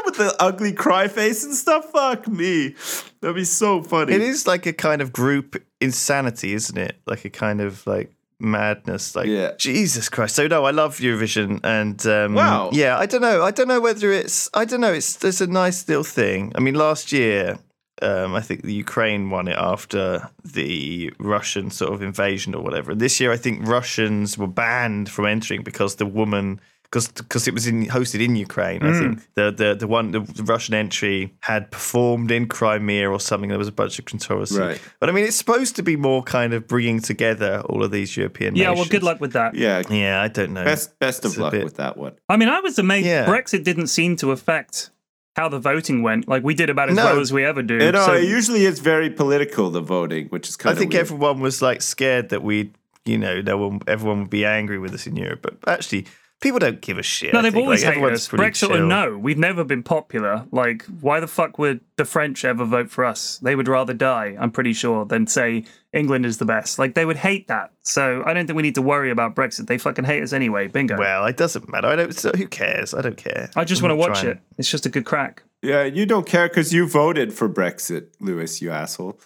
With the ugly cry face and stuff. Fuck me. That'd be so funny. It is like a kind of group insanity, isn't it? Like a kind of like madness. Like Yeah. Jesus Christ. So no, I love Eurovision, and um, Wow. yeah, I don't know. I don't know whether it's. I don't know. It's there's a nice little thing. I mean, last year. Um, I think the Ukraine won it after the Russian sort of invasion or whatever. This year, I think Russians were banned from entering because the woman because because it was in, hosted in Ukraine. I hmm. think the the the one the, the Russian entry had performed in Crimea or something. There was a bunch of controversy. Right. But I mean, it's supposed to be more kind of bringing together all of these European yeah, well, good luck with that. yeah. Yeah, I don't know. Best best of It's a luck bit- with that one. I mean, I was amazed. Yeah. Brexit didn't seem to affect how the voting went. Like we did about as No. well as we ever do. You uh, know, So- it usually is very political, the voting, which is kind of I think weird. everyone was like scared that we, you know, no one, everyone would be angry with us in Europe. But actually, people don't give a shit. No, they've always like, hated everyone's us. pretty Brexit or no, we've never been popular. Like, why the fuck would the French ever vote for us? They would rather die, I'm pretty sure, than say England is the best. Like they would hate that. So I don't think we need to worry about Brexit. They fucking hate us anyway. Bingo. Well, it doesn't matter. I don't. So who cares? I don't care. I just want to watch trying- it. It's just a good crack. Yeah, you don't care because you voted for Brexit, Lewis, you asshole.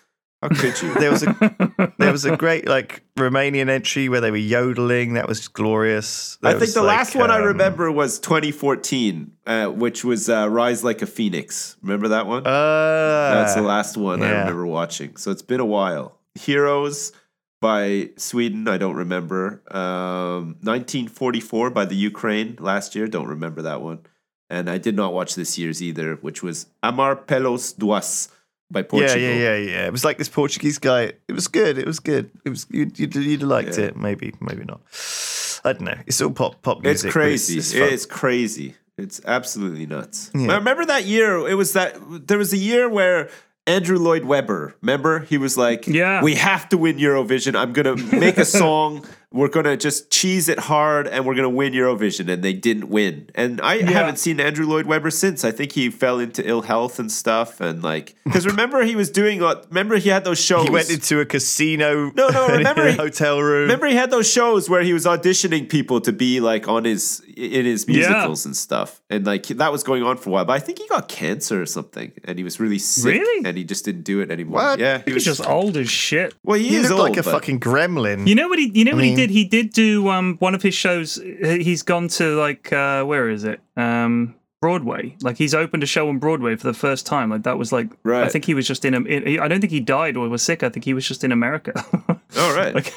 How could you? There was a there was a great like Romanian entry where they were yodeling. That was glorious. I think the like, last one I um, remember was 2014, uh, which was uh, Rise Like a Phoenix. Remember that one? Uh, That's the last one I yeah. remember watching. So it's been a while. Heroes by Sweden, I don't remember. Um, 1944 by the Ukraine last year, don't remember that one. And I did not watch this year's either, which was Amar Pelos Duas by Yeah, Portugal. yeah, yeah, yeah. It was like this Portuguese guy. It was good. It was good. It was you'd you'd, you'd have liked Yeah. it. Maybe, maybe not. I don't know. It's all pop pop It's music. but crazy. It's, It's, it's crazy. It's absolutely nuts. Yeah. I remember that year. It was that there was a year where Andrew Lloyd Webber. Remember, he was like, Yeah. we have to win Eurovision. I'm gonna make a song. We're gonna just cheese it hard, and we're gonna win Eurovision." And they didn't win. And I haven't seen Andrew Lloyd Webber since. I think he fell into ill health and stuff. And like, because remember he was doing. uh, Remember he had those shows. He went into a casino. No, no, in remember a he- hotel room. Remember, he had those shows where he was auditioning people to be like on his in his Yeah. musicals and stuff, and like that was going on for a while. But I think he got cancer or something, and he was really sick, Really? and he just didn't do it anymore. What? Yeah, he was, just old as shit. well, he, he is looked old, like a but- fucking gremlin. You know what he? You know what he mean- did? He did do um one of his shows. He's gone to like uh where is it? Um Broadway. Like he's opened a show on Broadway for the first time. Like that was like I think he was just in. in I don't think he died or was sick. I think he was just in America. All right. like,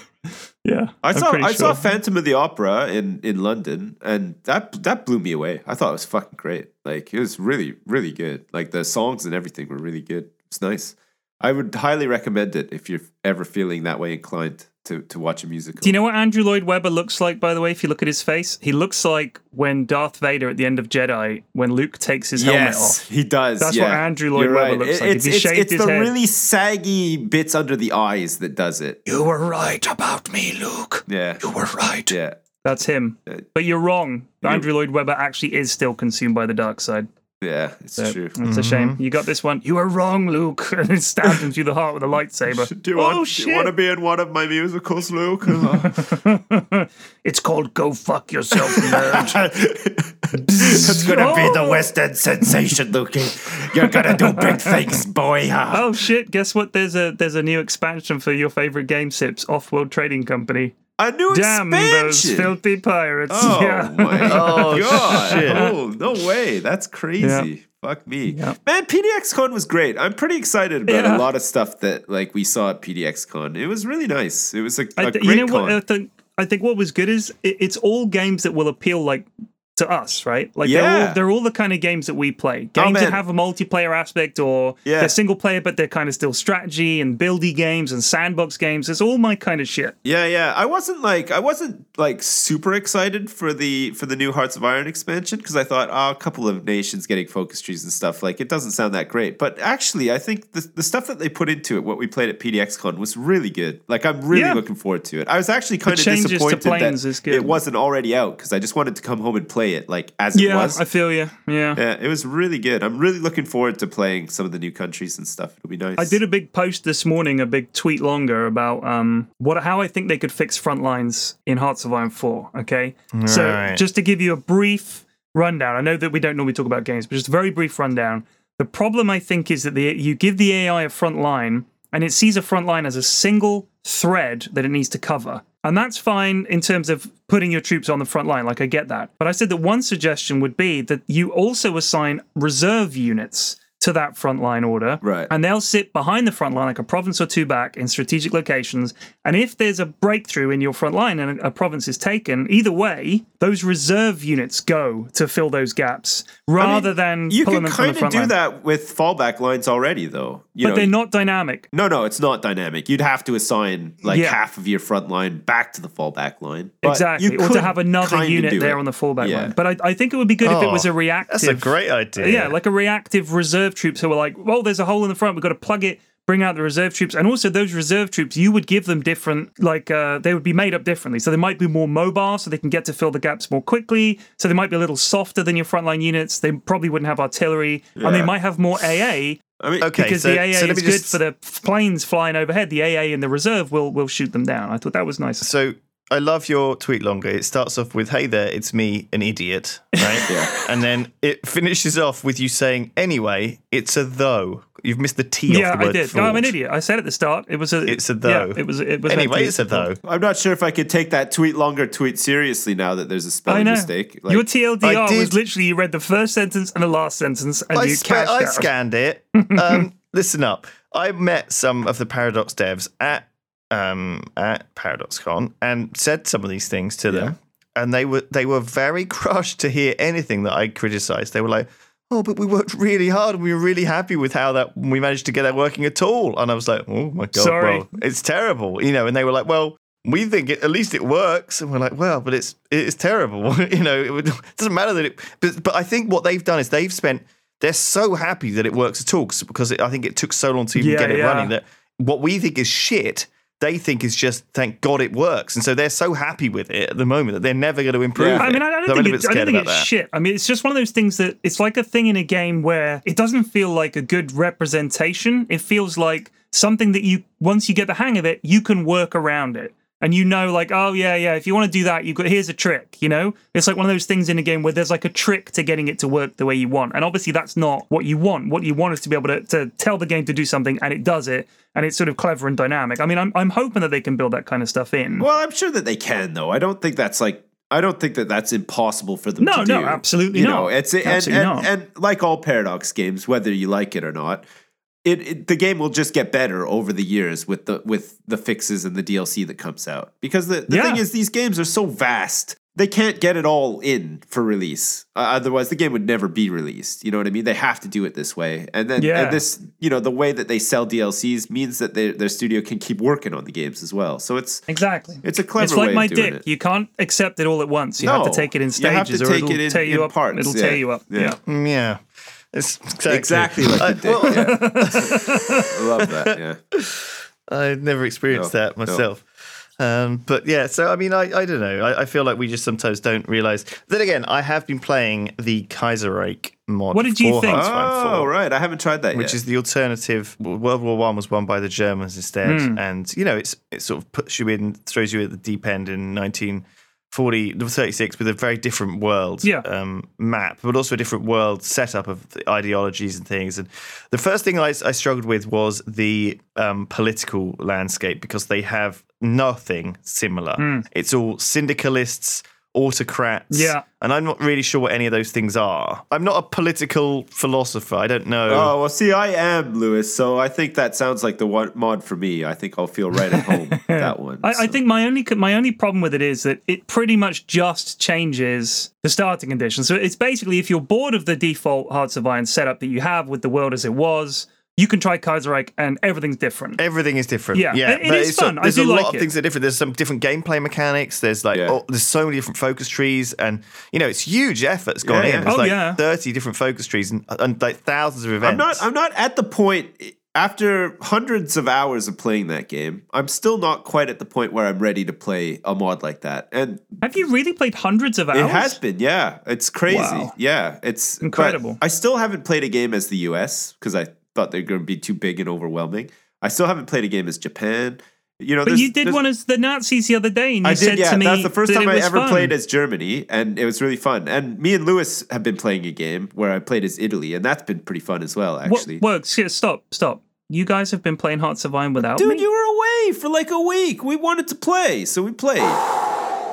yeah. I I'm saw I saw. Phantom of the Opera in in London, and that that blew me away. I thought it was fucking great. Like it was really really good. Like the songs and everything were really good. It's nice. I would highly recommend it if you're ever feeling that way inclined to to watch a musical. Do you know what Andrew Lloyd Webber looks like, by the way, if you look at his face? He looks like when Darth Vader at the end of Jedi, when Luke takes his helmet Yes, off. he does. That's yeah. what Andrew Lloyd You're Webber right. looks It- like. If It's, he it's, shaved it's his the head. really saggy bits under the eyes that does it. You were right about me, Luke. Yeah. You were right. Yeah. That's him. But you're wrong. Andrew Lloyd Webber actually is still consumed by the dark side. Yeah, it's So true. It's a mm-hmm. shame. You got this one. You were wrong, Luke. And it stabbed him through the heart with a lightsaber. Do you, oh, want, do you want oh, to be in one of my musicals, Luke? it's called Go Fuck Yourself, Nerd. it's gonna be the Oh. West End sensation, Luke. You're gonna do big things, boy. Huh? oh shit! Guess what? There's a there's a new expansion for your favorite game sips, Off World Trading Company. A new Damn those expansion. filthy pirates! Oh yeah. my Oh, god! shit. Oh no way! That's crazy. Fuck me, Yeah. man. PDXCon was great. I'm pretty excited about Yeah. a lot of stuff that like we saw at PDXCon. It was really nice. It was a, a I great th- you know con. what? I think I think what was good is it, it's all games that will appeal like to us, right? Like they're all they're all the kind of games that we play. Oh, Games that have a multiplayer aspect or Yeah. they're single player, but they're kind of still strategy and buildy games and sandbox games. It's all my kind of shit. Yeah, yeah. I wasn't like I wasn't like super excited for the for the new Hearts of Iron expansion because I thought oh, a couple of nations getting focus trees and stuff like it doesn't sound that great. But actually, I think the the stuff that they put into it, what we played at PDXCon, was really good. Like I'm really Yeah. looking forward to it. I was actually kind of disappointed that it wasn't already out because I just wanted to come home and play it like as it Yeah, was. I feel you. Yeah. yeah, it was really good. I'm really looking forward to playing some of the new countries and stuff. It'll be nice. I did a big post this morning, a big tweet longer about um what how I think they could fix front lines in Hearts of Iron 4. Okay. So Right. just to give you a brief rundown, I know that we don't normally talk about games, but just a very brief rundown. The problem I think is that the you give the AI a front line and it sees a front line as a single thread that it needs to cover. And that's fine in terms of putting your troops on the front line, like I get that. But I said that one suggestion would be that you also assign reserve units to that front line order. Right. And they'll sit behind the front line, like a province or two back in strategic locations. And if there's a breakthrough in your front line and a, a province is taken, either way, those reserve units go to fill those gaps rather than you pulling can them from the kind of do line. that with fallback lines already, though. You but know, they're not dynamic. No, no, it's not dynamic. You'd have to assign like Yeah. half of your front line back to the fallback line. But exactly. you Or could to have another unit there it. on the fallback Yeah. line. But I, I think it would be good if it was Oh, a reactive. That's a great idea. Yeah, like a reactive reserve troops who were like, well, there's a hole in the front. We've got to plug it bring out the reserve troops, and also those reserve troops, you would give them different, like uh, they would be made up differently. So they might be more mobile, so they can get to fill the gaps more quickly. So they might be a little softer than your frontline units. They probably wouldn't have artillery, and they might have more AA I mean, Okay, because so, the AA so is me good just, for the planes flying overhead. The AA in the reserve will will shoot them down. I thought that was nice. So I love your tweet longer. It starts off with "Hey there, it's me, an idiot," right? Yeah. And then it finishes off with you saying, "Anyway, it's a though." You've missed the T Yeah, off the I word. did. No, I'm an idiot. I said at the start it was a. It's a though. Yeah, it was. It was. meant to Anyway, it's a though. I'm not sure if I could take that tweet longer tweet seriously now that there's a spelling mistake. Like, Your TLDR I was literally you read the first sentence and the last sentence and I, you spe- cashed I out. scanned it. Um, listen up. I met some of the Paradox devs at um, at ParadoxCon and said some of these things to them, and they were they were very crushed to hear anything that I criticised. They were like, "Oh, but we worked really hard and we were really happy with how that we managed to get that working at all." And I was like, "Oh my god, Sorry. well, it's terrible," you know. And they were like, "Well." We think it, at least it works, and we're like, well, but it's it's terrible, you know. It, would, it doesn't matter that it, but but I think what they've done is they've spent they're so happy that it works at all because it, I think it took so long to even Yeah, get it yeah. running that what we think is shit, they think is just thank God it works, and so they're so happy with it at the moment that they're never going to improve. Yeah. it. I mean, I don't I'm think, little it, I don't think it's that. shit. I mean, it's just one of those things that it's like a thing in a game where it doesn't feel like a good representation. It feels like something that you, once you get the hang of it, you can work around it. And you know, like, oh yeah, yeah. If you want to do that, you've got here's a trick. You know, it's like one of those things in a game where there's like a trick to getting it to work the way you want. And obviously, that's not what you want. What you want is to be able to, to tell the game to do something, and it does it, and it's sort of clever and dynamic. I mean, I'm I'm hoping that they can build that kind of stuff in. Well, I'm sure that they can, though. I don't think that's like. I don't think that that's impossible for them No, to do. no, absolutely you not. Know, it's and, and, not. and like all Paradox games, whether you like it or not, it, it the game will just get better over the years with the with the fixes and the DLC that comes out. Because the, the Yeah. thing is, these games are so vast. They can't get it all in for release. Uh, otherwise, the game would never be released. You know what I mean? They have to do it this way. And then Yeah. and this, you know, the way that they sell DLCs means that they, their studio can keep working on the games as well. So it's Exactly. it's a clever It's like way my of doing dick. it. You can't accept it all at once. You have to take it in you have to stages, or take it'll it in- tear you in up. parts, It'll yeah. tear you up. Yeah. Yeah. Mm, Yeah, it's exactly, Exactly like I, a dick. well, yeah. I love that. Yeah. I've never experienced No, that no. myself. Um, but yeah, so I mean, I, I don't know. I, I feel like we just sometimes don't realize. Then again, I have been playing the Kaiserreich mod. What did you think? Hearts Oh, 4, right. I haven't tried that Which yet. is the alternative. World War One was won by the Germans instead, Hmm. and you know, it's it sort of puts you in, throws you at the deep end in 1940, 36 with a very different world Yeah. um, map, but also a different world setup of the ideologies and things. And the first thing I, I struggled with was the um, political landscape because they have nothing similar. Hmm. It's all syndicalists, autocrats. Yeah. And I'm not really sure what any of those things are. I'm not a political philosopher. I don't know. Oh well, see, I am Lewis, so I think that sounds like the one mod for me. I think I'll feel right at home with that one. I, I think my only my only problem with it is that it pretty much just changes the starting conditions. So it's basically if you're bored of the default Hearts of Iron setup that you have with the world as it was, you can try Kaiserreich and everything's different. Everything is different. Yeah, yeah. it- it but is it's fun. I There's do a lot like of it. things that are different. There's some different gameplay mechanics. There's like, Yeah. oh, there's so many different focus trees, and you know, it's huge efforts gone Yeah, in. yeah. There's Oh, like yeah. 30 different focus trees and, and like thousands of events. I'm not. I'm not at the point. After hundreds of hours of playing that game, I'm still not quite at the point where I'm ready to play a mod like that. And Have you really played hundreds of hours? it has been, yeah. It's crazy. Wow. Yeah, it's Incredible. I still haven't played a game as the US because I thought they're going to be too big and overwhelming. I still haven't played a game as Japan. You know, But you did one as the Nazis the other day, and you I said did, yeah. to me That's the first that time I ever fun. played as Germany, and it was really fun. And me and Lewis have been playing a game where I played as Italy, and that's been pretty fun as well, What actually. works? Here, stop, stop. You guys have been playing Hearts of Iron without Dude, me. you were away for like a week. We wanted to play, so we played.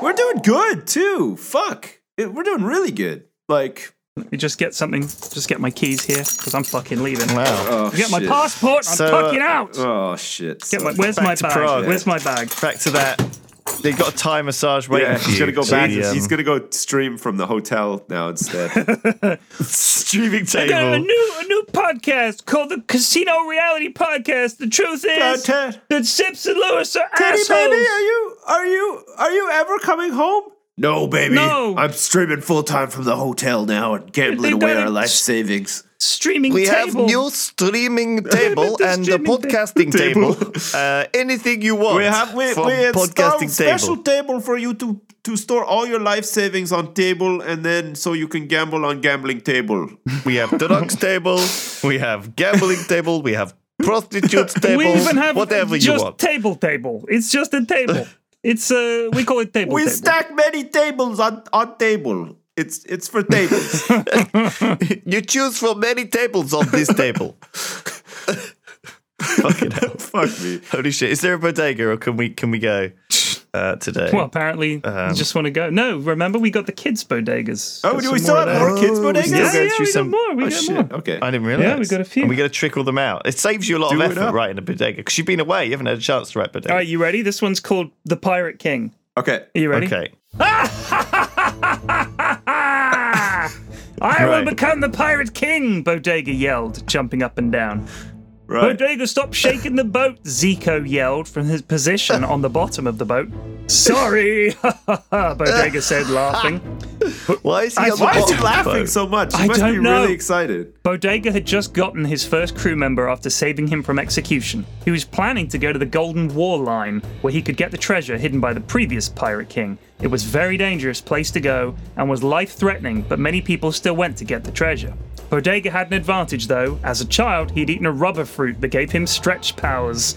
We're doing good too. Fuck, It- we're doing really good. Like, Let me just get something. Just get my keys here because I'm fucking leaving. Wow. oh, Get my shit. passport. I'm So, fucking out. Oh shit. Get my, where's back my to bag? Prague. Where's my bag? Back to that. They've got a Thai massage waiting yeah, for he's you. gonna go to back. the, um, He's gonna go stream from the hotel now instead. streaming I got a table. new a new podcast called the Casino Reality Podcast. The truth is Ted, that Sips and Lewis are Teddy assholes. baby, are you are you are you ever coming home? No, baby. No. I'm streaming full time from the hotel now and gambling away our life s- savings. Streaming We table. have new streaming table and a streaming ta- podcasting table. table. Uh, anything you want We have we, from we installed podcasting special table. table for you to to store all your life savings on table and then so you can gamble on gambling table. We have drugs table. We have gambling table. We have prostitutes table. we even have whatever you just want. table table. It's just a table. It's uh we call it table We table. stack many tables on on table. It's it's for tables. you choose from many tables on this table. Fucking hell. Fuck me. Holy shit! Is there a bodega, or can we can we go uh, today? well, apparently, Um, you just want to go. No, remember we got the kids' bodegas. Oh, Got do we still have more kids bodegas? still Yeah, yeah, through we some- got more. We Oh got shit. more. Okay. I didn't realize. Yeah, we got a few. And we got to trickle them out. It saves you a lot Do of effort writing a bodega because you've been away. You haven't had a chance to write bodega. All right, you ready? This one's called the Pirate King. Okay. Are you ready? Okay. I Right. will become the Pirate King, Bodega yelled, jumping up and down. Right. Bodega, stop shaking the boat, Zico yelled from his position on the bottom of the boat. Sorry, Bodega said, laughing. Why is he I- on the Why is he bottom laughing boat? so much? He I must don't be know. really excited. Bodega had just gotten his first crew member after saving him from execution. He was planning to go to the Golden War Line, where he could get the treasure hidden by the previous Pirate King. It was a very dangerous place to go and was life threatening, but many people still went to get the treasure. Bodega had an advantage though. As a child, he'd eaten a rubber fruit that gave him stretch powers.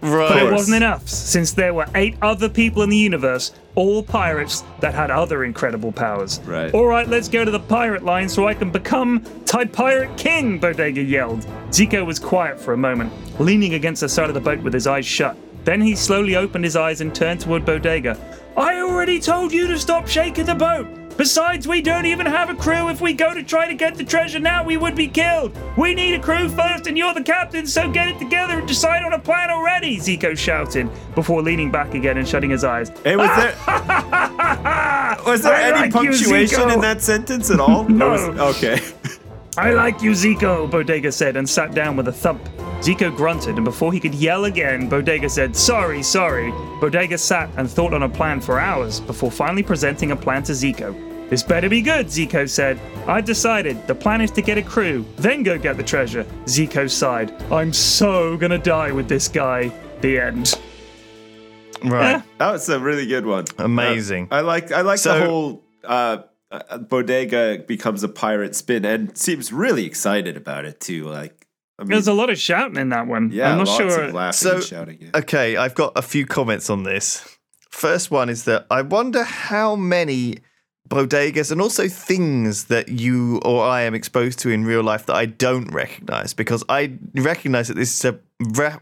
Right. But it wasn't enough, since there were eight other people in the universe, all pirates, that had other incredible powers. Right. All right, let's go to the pirate line so I can become Ty Pirate King, Bodega yelled. Zico was quiet for a moment, leaning against the side of the boat with his eyes shut. Then he slowly opened his eyes and turned toward Bodega. I already told you to stop shaking the boat. Besides, we don't even have a crew. If we go to try to get the treasure now, we would be killed. We need a crew first, and you're the captain, so get it together and decide on a plan already, Zico shouted, before leaning back again and shutting his eyes. Hey, was there was there I any like punctuation Zico. in that sentence at all? No. was- okay. I like you, Zico, Bodega said and sat down with a thump. Zico grunted, and before he could yell again, Bodega said, Sorry, sorry. Bodega sat and thought on a plan for hours before finally presenting a plan to Zico. This better be good, Zico said. I've decided. The plan is to get a crew, then go get the treasure. Zico sighed. I'm so gonna die with this guy. The end. Right. That was a really good one. Amazing. Uh, I like I like So- the whole uh, uh, bodega becomes a pirate spin and seems really excited about it too. Like I mean, There's a lot of shouting in that one. yeah, I'm not lots sure. of laughing So- and shouting. Yeah. Okay, I've got a few comments on this. First one is that I wonder how many bodegas and also things that you or I am exposed to in real life that I don't recognize because I recognize that this is a,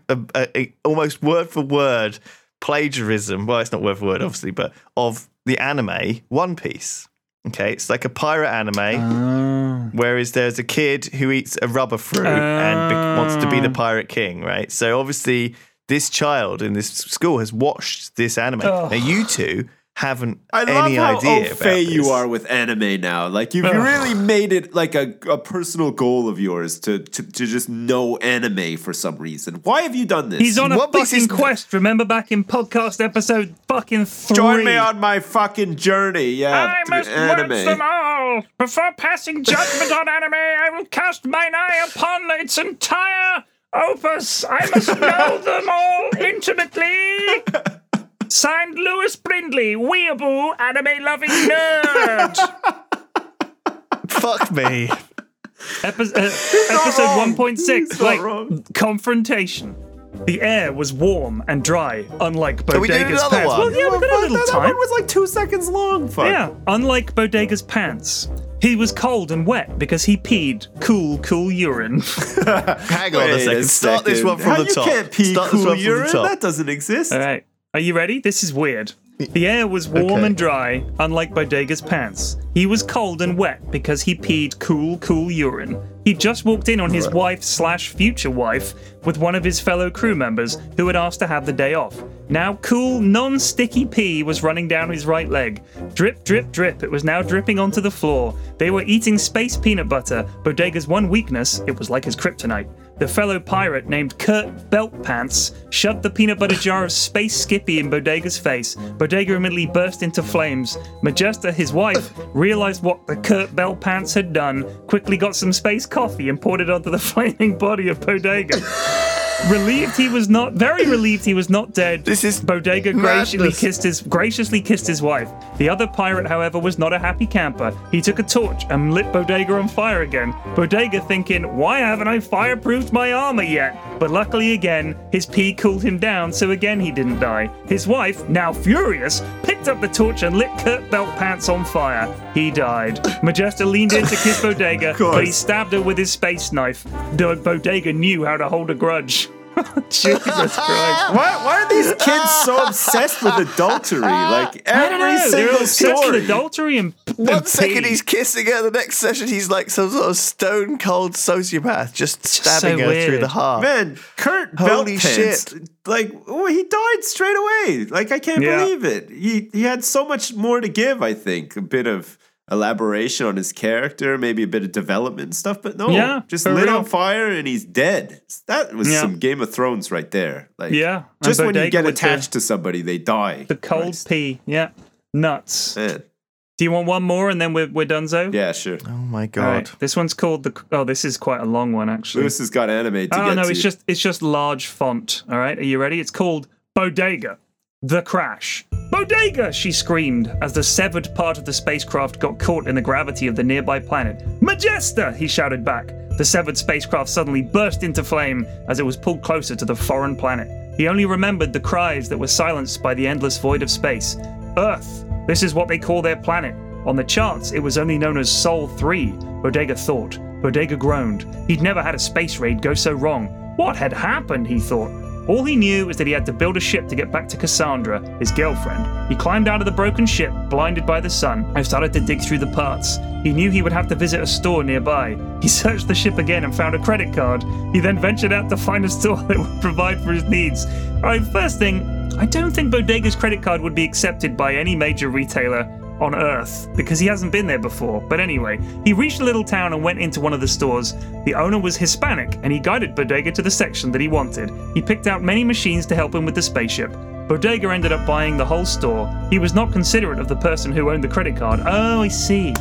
a, a, almost word for word plagiarism. Well, it's not word for word, obviously, but of the anime One Piece. Okay, it's like a pirate anime. Whereas there's a kid who eats a rubber fruit and be- wants to be the Ah. pirate king, right? So obviously, this child in this school has watched this anime. Oh. Now, you two haven't I love any how idea au about fait you are with anime now. Like you've Ugh. really made it like a, a personal goal of yours to, to to just know anime for some reason. Why have you done this? He's on a One Piece fucking quest. Remember back in podcast episode fucking three? Join me on my fucking journey. Yeah, I through must watch them all. Before passing judgment on anime, I will cast mine eye upon its entire opus. I must know them all intimately. Signed Lewis Brindley, weeaboo anime loving nerd. Fuck me. Epi- uh, episode 1.6 He's not like wrong. confrontation. The air was warm and dry, unlike we doing Bodega's another pants. one? Well, yeah, we got a little that, time. That one was like two seconds long. Fuck. Yeah, unlike Bodega's pants. He was cold and wet because he peed cool, cool urine. Hang on a second. Start this one from How the you top. can't pee Start cool this one from urine. the top. That doesn't exist. All right, are you ready? This is weird. The air was warm Okay. and dry, unlike Bodega's pants. He was cold and wet because he peed cool, cool urine. He just walked in on his wife slash future wife with one of his fellow crew members who had asked to have the day off. Now, cool, non sticky pee was running down his right leg. Drip, drip, drip. It was now dripping onto the floor. They were eating space peanut butter. Bodega's one weakness, it was like his kryptonite. The fellow pirate named Kurt Beltpants shoved the peanut butter jar of Space Skippy in Bodega's face. Bodega immediately burst into flames. Majesta, his wife, realized what the Kurt Beltpants had done, quickly got some space coffee and poured it onto the flaming body of Bodega. Relieved he was not very relieved he was not dead. This is Bodega graciously kissed his graciously kissed his wife. The other pirate, however, was not a happy camper. He took a torch and lit Bodega on fire again. Bodega thinking, why haven't I fireproofed my armor yet? But luckily again, his pee cooled him down, so again he didn't die. His wife, now furious, picked up the torch and lit Kurt Belt Pants on fire. He died. Majesta leaned in to kiss Bodega, but he stabbed her with his space knife. Bodega knew how to hold a grudge. Jesus Christ. Why, why are these kids so obsessed with adultery? Like I don't every know. They're single obsessed story. with adultery and One and second pee. he's kissing her, the next session he's like some sort of stone cold sociopath, just stabbing so her through the heart. Man, Kurt Holy Beltpants, like oh, he died straight away. Like I can't Yeah. believe it. He he had so much more to give. I think a bit of elaboration on his character, maybe a bit of development and stuff. But no, Yeah, just lit real. on fire and he's dead. That was Yeah. some Game of Thrones right there. Like Yeah, just when you get with the- attached to somebody, they die. The cold Christ. pee. Yeah. Nuts. Man. Do you want one more and then we're, we're done, so? Yeah, sure. Oh my god. right. This one's called the. Oh, this is quite a long one, actually. Lewis has got anime to oh get no, to. it's just it's just large font. All right, are you ready? It's called Bodega. The crash. Bodega! She screamed as the severed part of the spacecraft got caught in the gravity of the nearby planet. Majesta! He shouted back. The severed spacecraft suddenly burst into flame as it was pulled closer to the foreign planet. He only remembered the cries that were silenced by the endless void of space. Earth. This is what they call their planet. On the charts, it was only known as Sol 3, Bodega thought. Bodega groaned. He'd never had a space raid go so wrong. What had happened, he thought. All he knew was that he had to build a ship to get back to Cassandra, his girlfriend. He climbed out of the broken ship, blinded by the sun, and started to dig through the parts. He knew he would have to visit a store nearby. He searched the ship again and found a credit card. He then ventured out to find a store that would provide for his needs. Alright, first thing, I don't think Bodega's credit card would be accepted by any major retailer on Earth because he hasn't been there before. But anyway, he reached a little town and went into one of the stores. The owner was Hispanic and he guided Bodega to the section that he wanted. He picked out many machines to help him with the spaceship. Bodega ended up buying the whole store. He was not considerate of the person who owned the credit card. Oh, I see.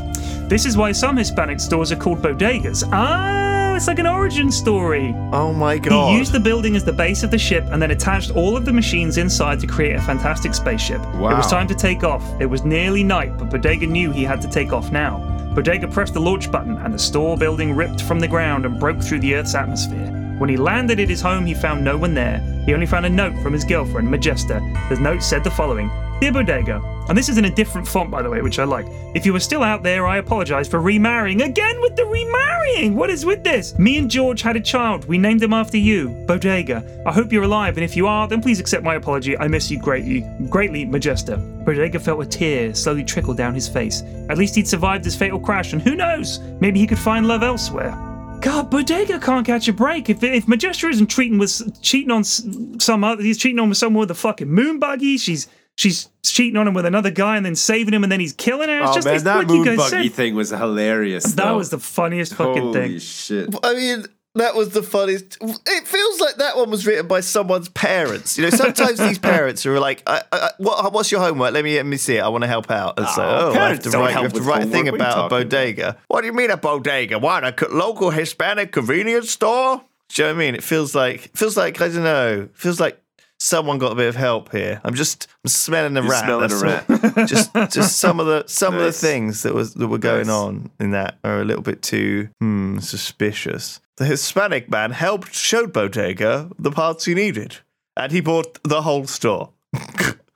This is why some Hispanic stores are called bodegas. Ah, it's like an origin story. Oh my god. He used the building as the base of the ship and then attached all of the machines inside to create a fantastic spaceship. It was time to take off. It was nearly night, but Bodega knew he had to take off now. Bodega pressed the launch button and the store building ripped from the ground and broke through the Earth's atmosphere. When he landed at his home, he found no one there. He only found a note from his girlfriend, Majesta. The note said the following Dear Bodega, and this is in a different font, by the way, which I like. If you are still out there, I apologize for remarrying. Again with the remarrying! What is with this? Me and George had a child. We named him after you, Bodega. I hope you're alive, and if you are, then please accept my apology. I miss you greatly. Greatly, Majesta. Bodega felt a tear slowly trickle down his face. At least he'd survived his fatal crash, and who knows? Maybe he could find love elsewhere. God, Bodega can't catch a break. If if Majestra isn't treating with cheating on some other, he's cheating on someone with a fucking moon buggy. She's she's cheating on him with another guy and then saving him and then he's killing her. It's oh just man, it's that like you moon guys buggy said. thing was hilarious. That though. was the funniest fucking thing. Holy thing. shit. I mean, that was the funniest. It feels like that one was written by someone's parents. You know, sometimes these parents are like, I, I, what, "What's your homework? Let me let me see it. I want to help out." And so, Oh, oh, I have to write. Have to write a thing homework. What are you about a bodega. What do you mean a bodega? What a local Hispanic convenience store? Do you know what I mean? It feels like feels like I don't know. Feels like someone got a bit of help here. I'm just I'm smelling a You're rat. smelling a all. just just some of the some of the things that was that were going Nice. on in that are a little bit too hmm, suspicious. The Hispanic man helped showed Bodega the parts he needed, and he bought the whole store.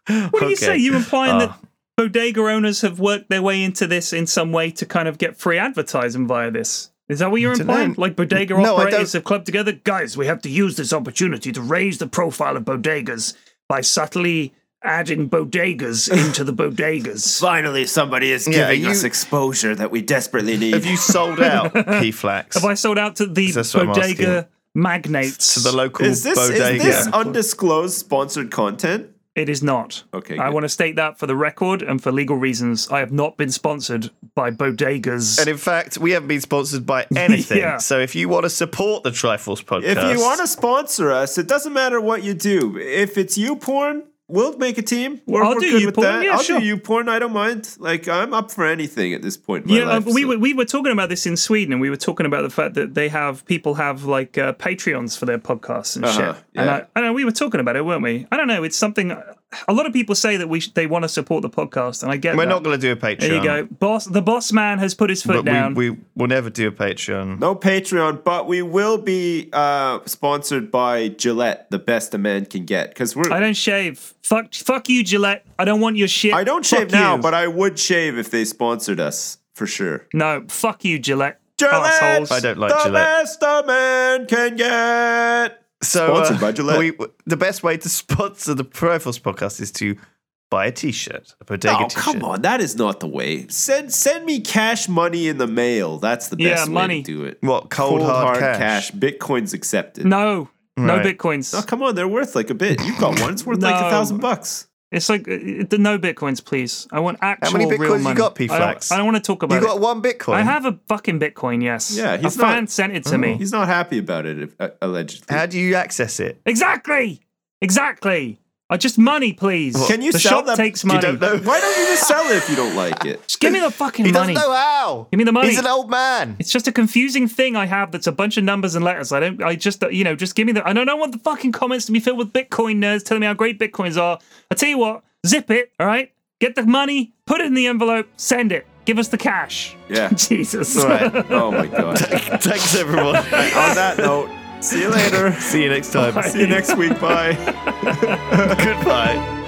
What do you say? You implying Ah. that bodega owners have worked their way into this in some way to kind of get free advertising via this? Is that what you're implying? know. Like bodega No, operators have clubbed together? Guys, we have to use this opportunity to raise the profile of bodegas by subtly adding bodegas into the bodegas. Finally, somebody is Yeah, giving you- us exposure that we desperately need. Have you sold out P Flax Have I sold out to the That's what I'm bodega magnates? to the local is this bodega? is this undisclosed sponsored content? it is not. Okay, I good. want to state that for the record and for legal reasons. I have not been sponsored by bodegas. And in fact, we haven't been sponsored by anything. Yeah. So if you want to support the Triforce podcast, If you want to sponsor us, it doesn't matter what you do. If it's you porn, we'll make a team. We're, I'll we're do you with porn, that. yeah, I'll sure. do you porn. I don't mind. Like I'm up for anything at this point. In my Yeah, life, uh, we so- were we were talking about this in Sweden, and we were talking about the fact that they have people have like uh, Patreons for their podcasts and Uh-huh, shit. And. I, I know we were talking about it, weren't we? I don't know. It's something. A lot of people say that we sh- they want to support the podcast, and I get we're that. not going to do a Patreon. There you go, boss. The boss man has put his foot But down. we, we will never do a Patreon. No Patreon, but we will be uh, sponsored by Gillette, the best a man can get. Because we're. I don't shave. Fuck, fuck you, Gillette. I don't want your shit. I don't Fuck shave now, you. but I would shave if they sponsored us for sure. no, fuck you, Gillette. Gillette, Assholes. I don't like the Gillette. best a man can get. So Sponsored uh, by Gillette. We, the best way to sponsor the Triforce podcast is to buy a T-shirt, a Bodega Oh T-shirt. come on, that is not the way. Send send me cash money in the mail. That's the Yeah, best way to do it. What cold, hard, cash? Bitcoin's accepted. No, no bitcoins. Oh, come on, they're worth like a bit. You've got one. It's worth like a thousand bucks. It's like uh, the no bitcoins, please. I want actual How many real bitcoins you money. got, I don't, P-Flax? I don't want to talk about You it. got one Bitcoin. I have a fucking bitcoin. Yes. Yeah, a he's fan not- sent it to me. He's not happy about it, uh, allegedly. How do you access it? Exactly. Exactly. I just money, please. Can you the sell shop that- takes You money. don't know. Why don't you just sell it if you don't like it? Just give me the fucking He money. doesn't know how. Give me the money. He's an old man. It's just a confusing thing I have that's a bunch of numbers and letters. I don't, I just, uh, you know, just give me the. I don't, don't want the fucking comments to be filled with Bitcoin nerds telling me how great Bitcoins are. I tell you what, zip it, all right? Get the money, put it in the envelope, send it. Give us the cash. Yeah. Jesus. Right. Oh my god. Thanks, everyone. On that note, see you later. See you next time. See you next week. Bye. Goodbye.